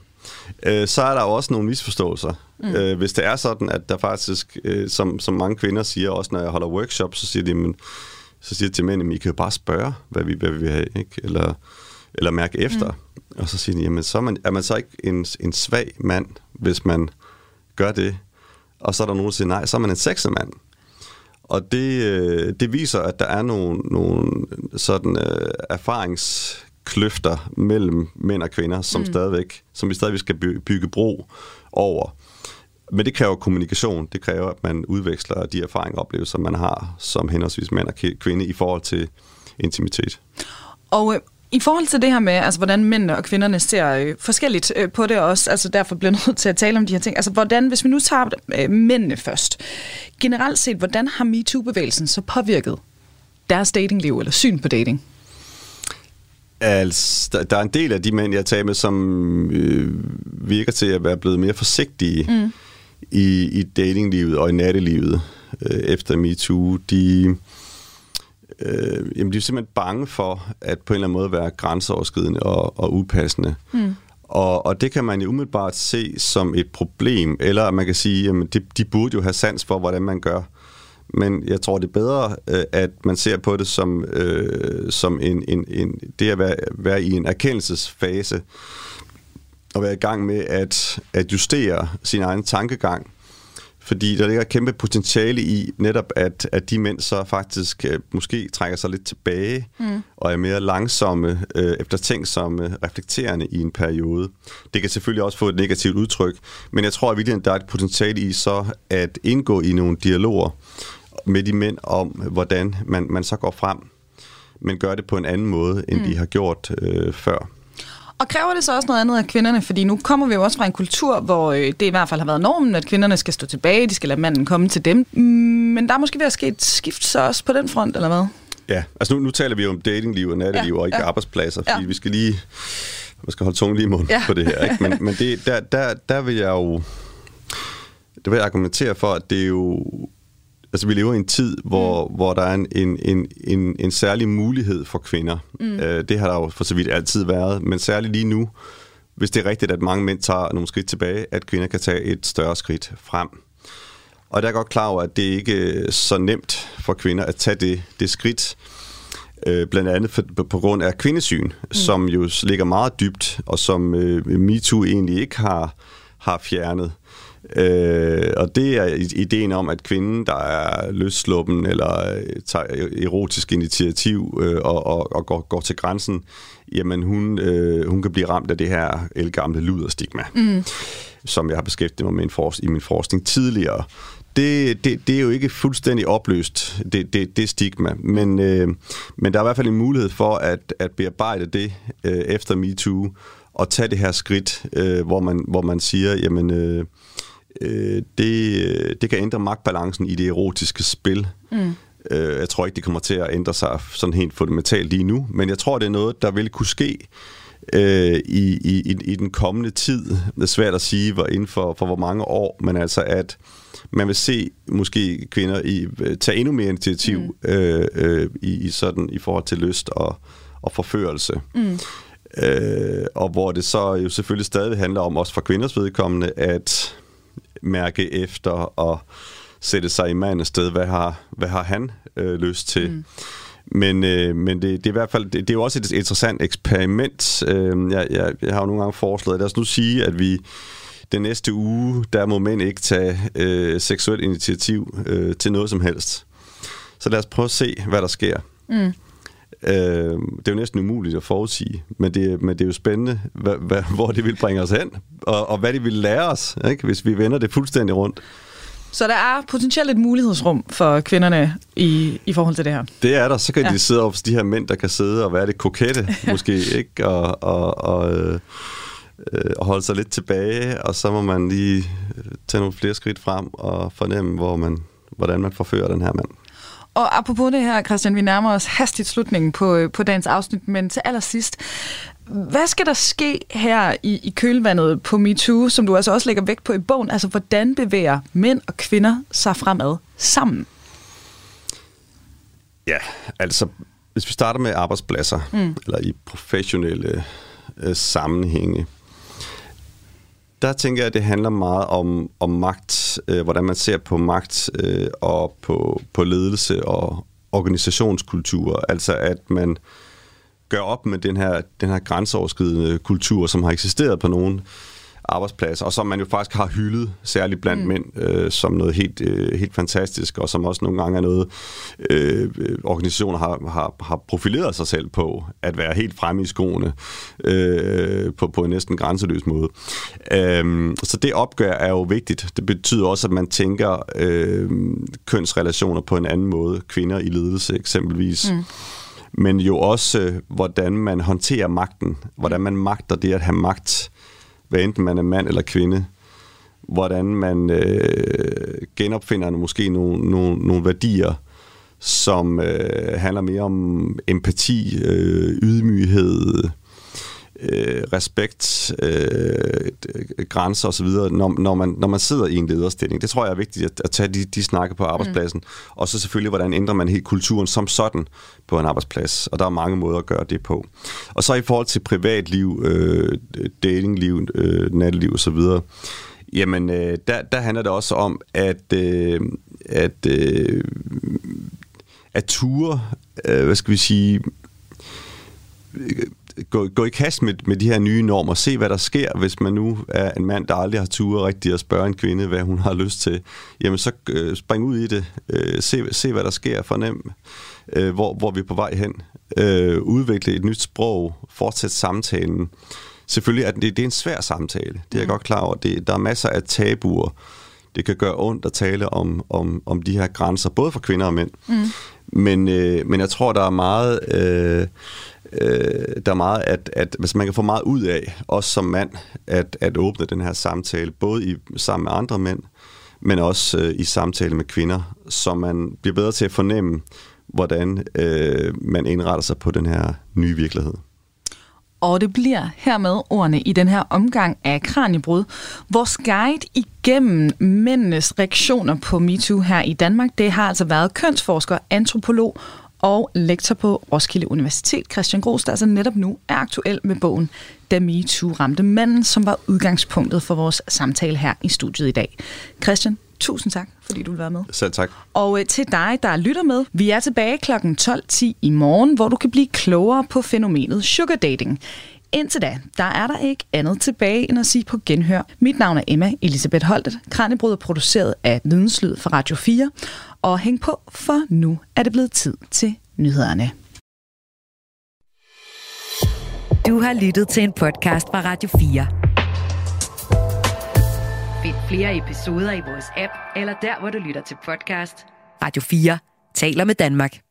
Øh, så er der også nogle misforståelser. Mm. Øh, hvis det er sådan, at der faktisk, øh, som, som mange kvinder siger, også når jeg holder workshop, så siger de, men, så siger de til mænd, at I kan jo bare spørge, hvad vi, hvad vi vil have, ikke? Eller, eller mærke efter. Mm. Og så siger de, jamen så er man, er man så ikke en, en svag mand, hvis man gør det. Og så er der nogen, der siger, nej, så er man en sexet mand. Og det, øh, det viser, at der er nogle, nogle sådan øh, erfaringskløfter mellem mænd og kvinder, som mm. stadigvæk, som vi stadigvæk skal bygge bro over. Men det kræver kommunikation. Det kræver, at man udveksler de erfaringer og oplevelser, man har som henholdsvis mænd og kvinde i forhold til intimitet. Og øh, i forhold til det her med, altså, hvordan mændene og kvinderne ser øh, forskelligt øh, på det også, altså derfor bliver nødt til at tale om de her ting. Altså hvordan, hvis vi nu tager øh, mændene først. Generelt set, hvordan har MeToo-bevægelsen så påvirket deres datingliv eller syn på dating? Altså, der, er en del af de mænd, jeg tager med, som øh, virker til at være blevet mere forsigtige mm. i, i datinglivet og i nattelivet øh, efter MeToo. De øh, jamen de er simpelthen bange for at på en eller anden måde være grænseoverskridende og, og upassende. Mm. Og, og det kan man jo umiddelbart se som et problem, eller man kan sige, at de, de burde jo have sans for, hvordan man gør. Men jeg tror, det er bedre, øh, at man ser på det som, øh, som en, en, en, det at være, være i en erkendelsesfase, og være i gang med at, at justere sin egen tankegang. Fordi der ligger et kæmpe potentiale i netop, at, at de mænd så faktisk øh, måske trækker sig lidt tilbage mm. og er mere langsomme, øh, eftertænksomme, reflekterende i en periode. Det kan selvfølgelig også få et negativt udtryk, men jeg tror at der er et potentiale i så at indgå i nogle dialoger med de mænd om, hvordan man, man så går frem, men gør det på en anden måde, end mm. de har gjort øh, før. Og kræver det så også noget andet af kvinderne? Fordi nu kommer vi jo også fra en kultur, hvor øh, det i hvert fald har været normen, at kvinderne skal stå tilbage, de skal lade manden komme til dem. Men der er måske ved at ske et skift så også på den front, eller hvad? Ja, altså nu, nu taler vi jo om datingliv og natteliv, ja, og ikke ja. arbejdspladser, fordi ja. vi skal lige man skal holde tungen lige i munden ja. på det her. Ikke? Men, men det, der, der, der vil jeg jo det vil jeg argumentere for, at det er jo altså vi lever i en tid, hvor, mm. hvor der er en, en, en, en, en særlig mulighed for kvinder. Mm. Øh, det har der jo for så vidt altid været, men særligt lige nu, hvis det er rigtigt, at mange mænd tager nogle skridt tilbage, at kvinder kan tage et større skridt frem. Og der er godt klar over, at det ikke er så nemt for kvinder at tage det, det skridt, øh, blandt andet for, på grund af kvindesyn, mm. som jo ligger meget dybt, og som øh, MeToo egentlig ikke har, har fjernet. Øh, og det er ideen om, at kvinden, der er løssluppen eller øh, tager erotisk initiativ øh, og, og, og går, går til grænsen, jamen hun, øh, hun kan blive ramt af det her elgamle luderstigma, mm. som jeg har beskæftiget mig med i min forskning tidligere. Det, det, det er jo ikke fuldstændig opløst, det, det, det stigma, men, øh, men der er i hvert fald en mulighed for at, at bearbejde det øh, efter MeToo, og tage det her skridt, øh, hvor, man, hvor man siger, jamen... Øh, øh, det, det kan ændre magtbalancen i det erotiske spil. Mm. Øh, jeg tror ikke, det kommer til at ændre sig sådan helt fundamentalt lige nu, men jeg tror, det er noget, der vil kunne ske øh, i, i, i den kommende tid. Det er svært at sige, hvor inden for, for hvor mange år, men altså at man vil se måske kvinder i, tage endnu mere initiativ mm. øh, øh, i, i, sådan, i forhold til lyst og, og forførelse. Mm. Øh, og hvor det så jo selvfølgelig stadig handler om, også for kvinders vedkommende, at mærke efter og sætte sig i mandens sted. Hvad har, hvad har han øh, lyst til? Mm. Men, øh, men det, det er i hvert fald det, det er jo også et interessant eksperiment. Øh, jeg, jeg, jeg har jo nogle gange foreslået, lad os nu sige, at vi den næste uge, der må mænd ikke tage øh, seksuelt initiativ øh, til noget som helst. Så lad os prøve at se, hvad der sker. Mm. Øh, det er jo næsten umuligt at forudsige, men det, men det er jo spændende, hvad, hvad, hvor det vil bringe os hen, og, og hvad det vil lære os, ikke, hvis vi vender det fuldstændig rundt. Så der er potentielt et mulighedsrum for kvinderne i, i forhold til det her? Det er der. Så kan ja. de sidde op de her mænd, der kan sidde og være det kokette, måske, ikke? Og, og, og, øh, og holde sig lidt tilbage, og så må man lige tage nogle flere skridt frem og fornemme, hvor man, hvordan man forfører den her mand. Og apropos det her, Christian, vi nærmer os hastigt slutningen på, øh, på dagens afsnit, men til allersidst, hvad skal der ske her i, i kølvandet på MeToo, som du altså også lægger vægt på i bogen? Altså, hvordan bevæger mænd og kvinder sig fremad sammen? Ja, altså, hvis vi starter med arbejdspladser, mm. eller i professionelle øh, sammenhænge, der tænker jeg, at det handler meget om, om magt, øh, hvordan man ser på magt øh, og på, på ledelse og organisationskultur. Altså at man gør op med den her, den her grænseoverskridende kultur, som har eksisteret på nogle arbejdspladser, og som man jo faktisk har hyldet, særligt blandt mm. mænd, øh, som noget helt, øh, helt fantastisk, og som også nogle gange er noget, øh, organisationer har, har, har profileret sig selv på, at være helt fremme i skoene, øh, på, på en næsten grænseløs måde. Øh, så det opgør er jo vigtigt. Det betyder også, at man tænker øh, kønsrelationer på en anden måde, kvinder i ledelse eksempelvis. Mm men jo også, øh, hvordan man håndterer magten, hvordan man magter det at have magt hvad enten man er mand eller kvinde, hvordan man øh, genopfinder måske nogle, nogle, nogle værdier, som øh, handler mere om empati, øh, ydmyghed, øh, respekt, øh, grænser osv., når, når, man, når man sidder i en lederstilling. Det tror jeg er vigtigt at, at tage de, de snakke på arbejdspladsen. Mm. Og så selvfølgelig, hvordan ændrer man helt kulturen som sådan på en arbejdsplads. Og der er mange måder at gøre det på. Og så i forhold til privatliv, øh, datingliv, øh, natliv osv., Jamen, øh, der, der handler det også om, at, øh, at, øh, at ture, øh, hvad skal vi sige, gå, gå i kast med, med de her nye normer, se hvad der sker, hvis man nu er en mand, der aldrig har turet rigtigt at spørge en kvinde, hvad hun har lyst til. Jamen så øh, spring ud i det, øh, se, se hvad der sker, fornem, øh, hvor, hvor vi er på vej hen, øh, udvikle et nyt sprog, fortsætte samtalen. Selvfølgelig er det, det er en svær samtale, det er jeg mm. godt klar over. Det, der er masser af tabuer, det kan gøre ondt at tale om, om, om de her grænser, både for kvinder og mænd. Mm. Men, øh, men jeg tror, der er meget... Øh, øh, der er meget, at, at hvis man kan få meget ud af, også som mand, at, at åbne den her samtale, både i, sammen med andre mænd, men også øh, i samtale med kvinder, så man bliver bedre til at fornemme, hvordan øh, man indretter sig på den her nye virkelighed. Og det bliver hermed ordene i den her omgang af Kranjebrud. Vores guide igennem mændenes reaktioner på MeToo her i Danmark, det har altså været kønsforsker, antropolog og lektor på Roskilde Universitet, Christian Gros, der altså netop nu er aktuel med bogen Da MeToo ramte manden, som var udgangspunktet for vores samtale her i studiet i dag. Christian, tusind tak, fordi du vil være med. Selv tak. Og øh, til dig, der lytter med, vi er tilbage kl. 12.10 i morgen, hvor du kan blive klogere på fænomenet sugar dating. Indtil da, der er der ikke andet tilbage end at sige på genhør. Mit navn er Emma Elisabeth Holtet. Kranjebrud er produceret af Videnslyd for Radio 4. Og hæng på, for nu er det blevet tid til nyhederne. Du har lyttet til en podcast fra Radio 4. Find flere episoder i vores app, eller der, hvor du lytter til podcast. Radio 4 taler med Danmark.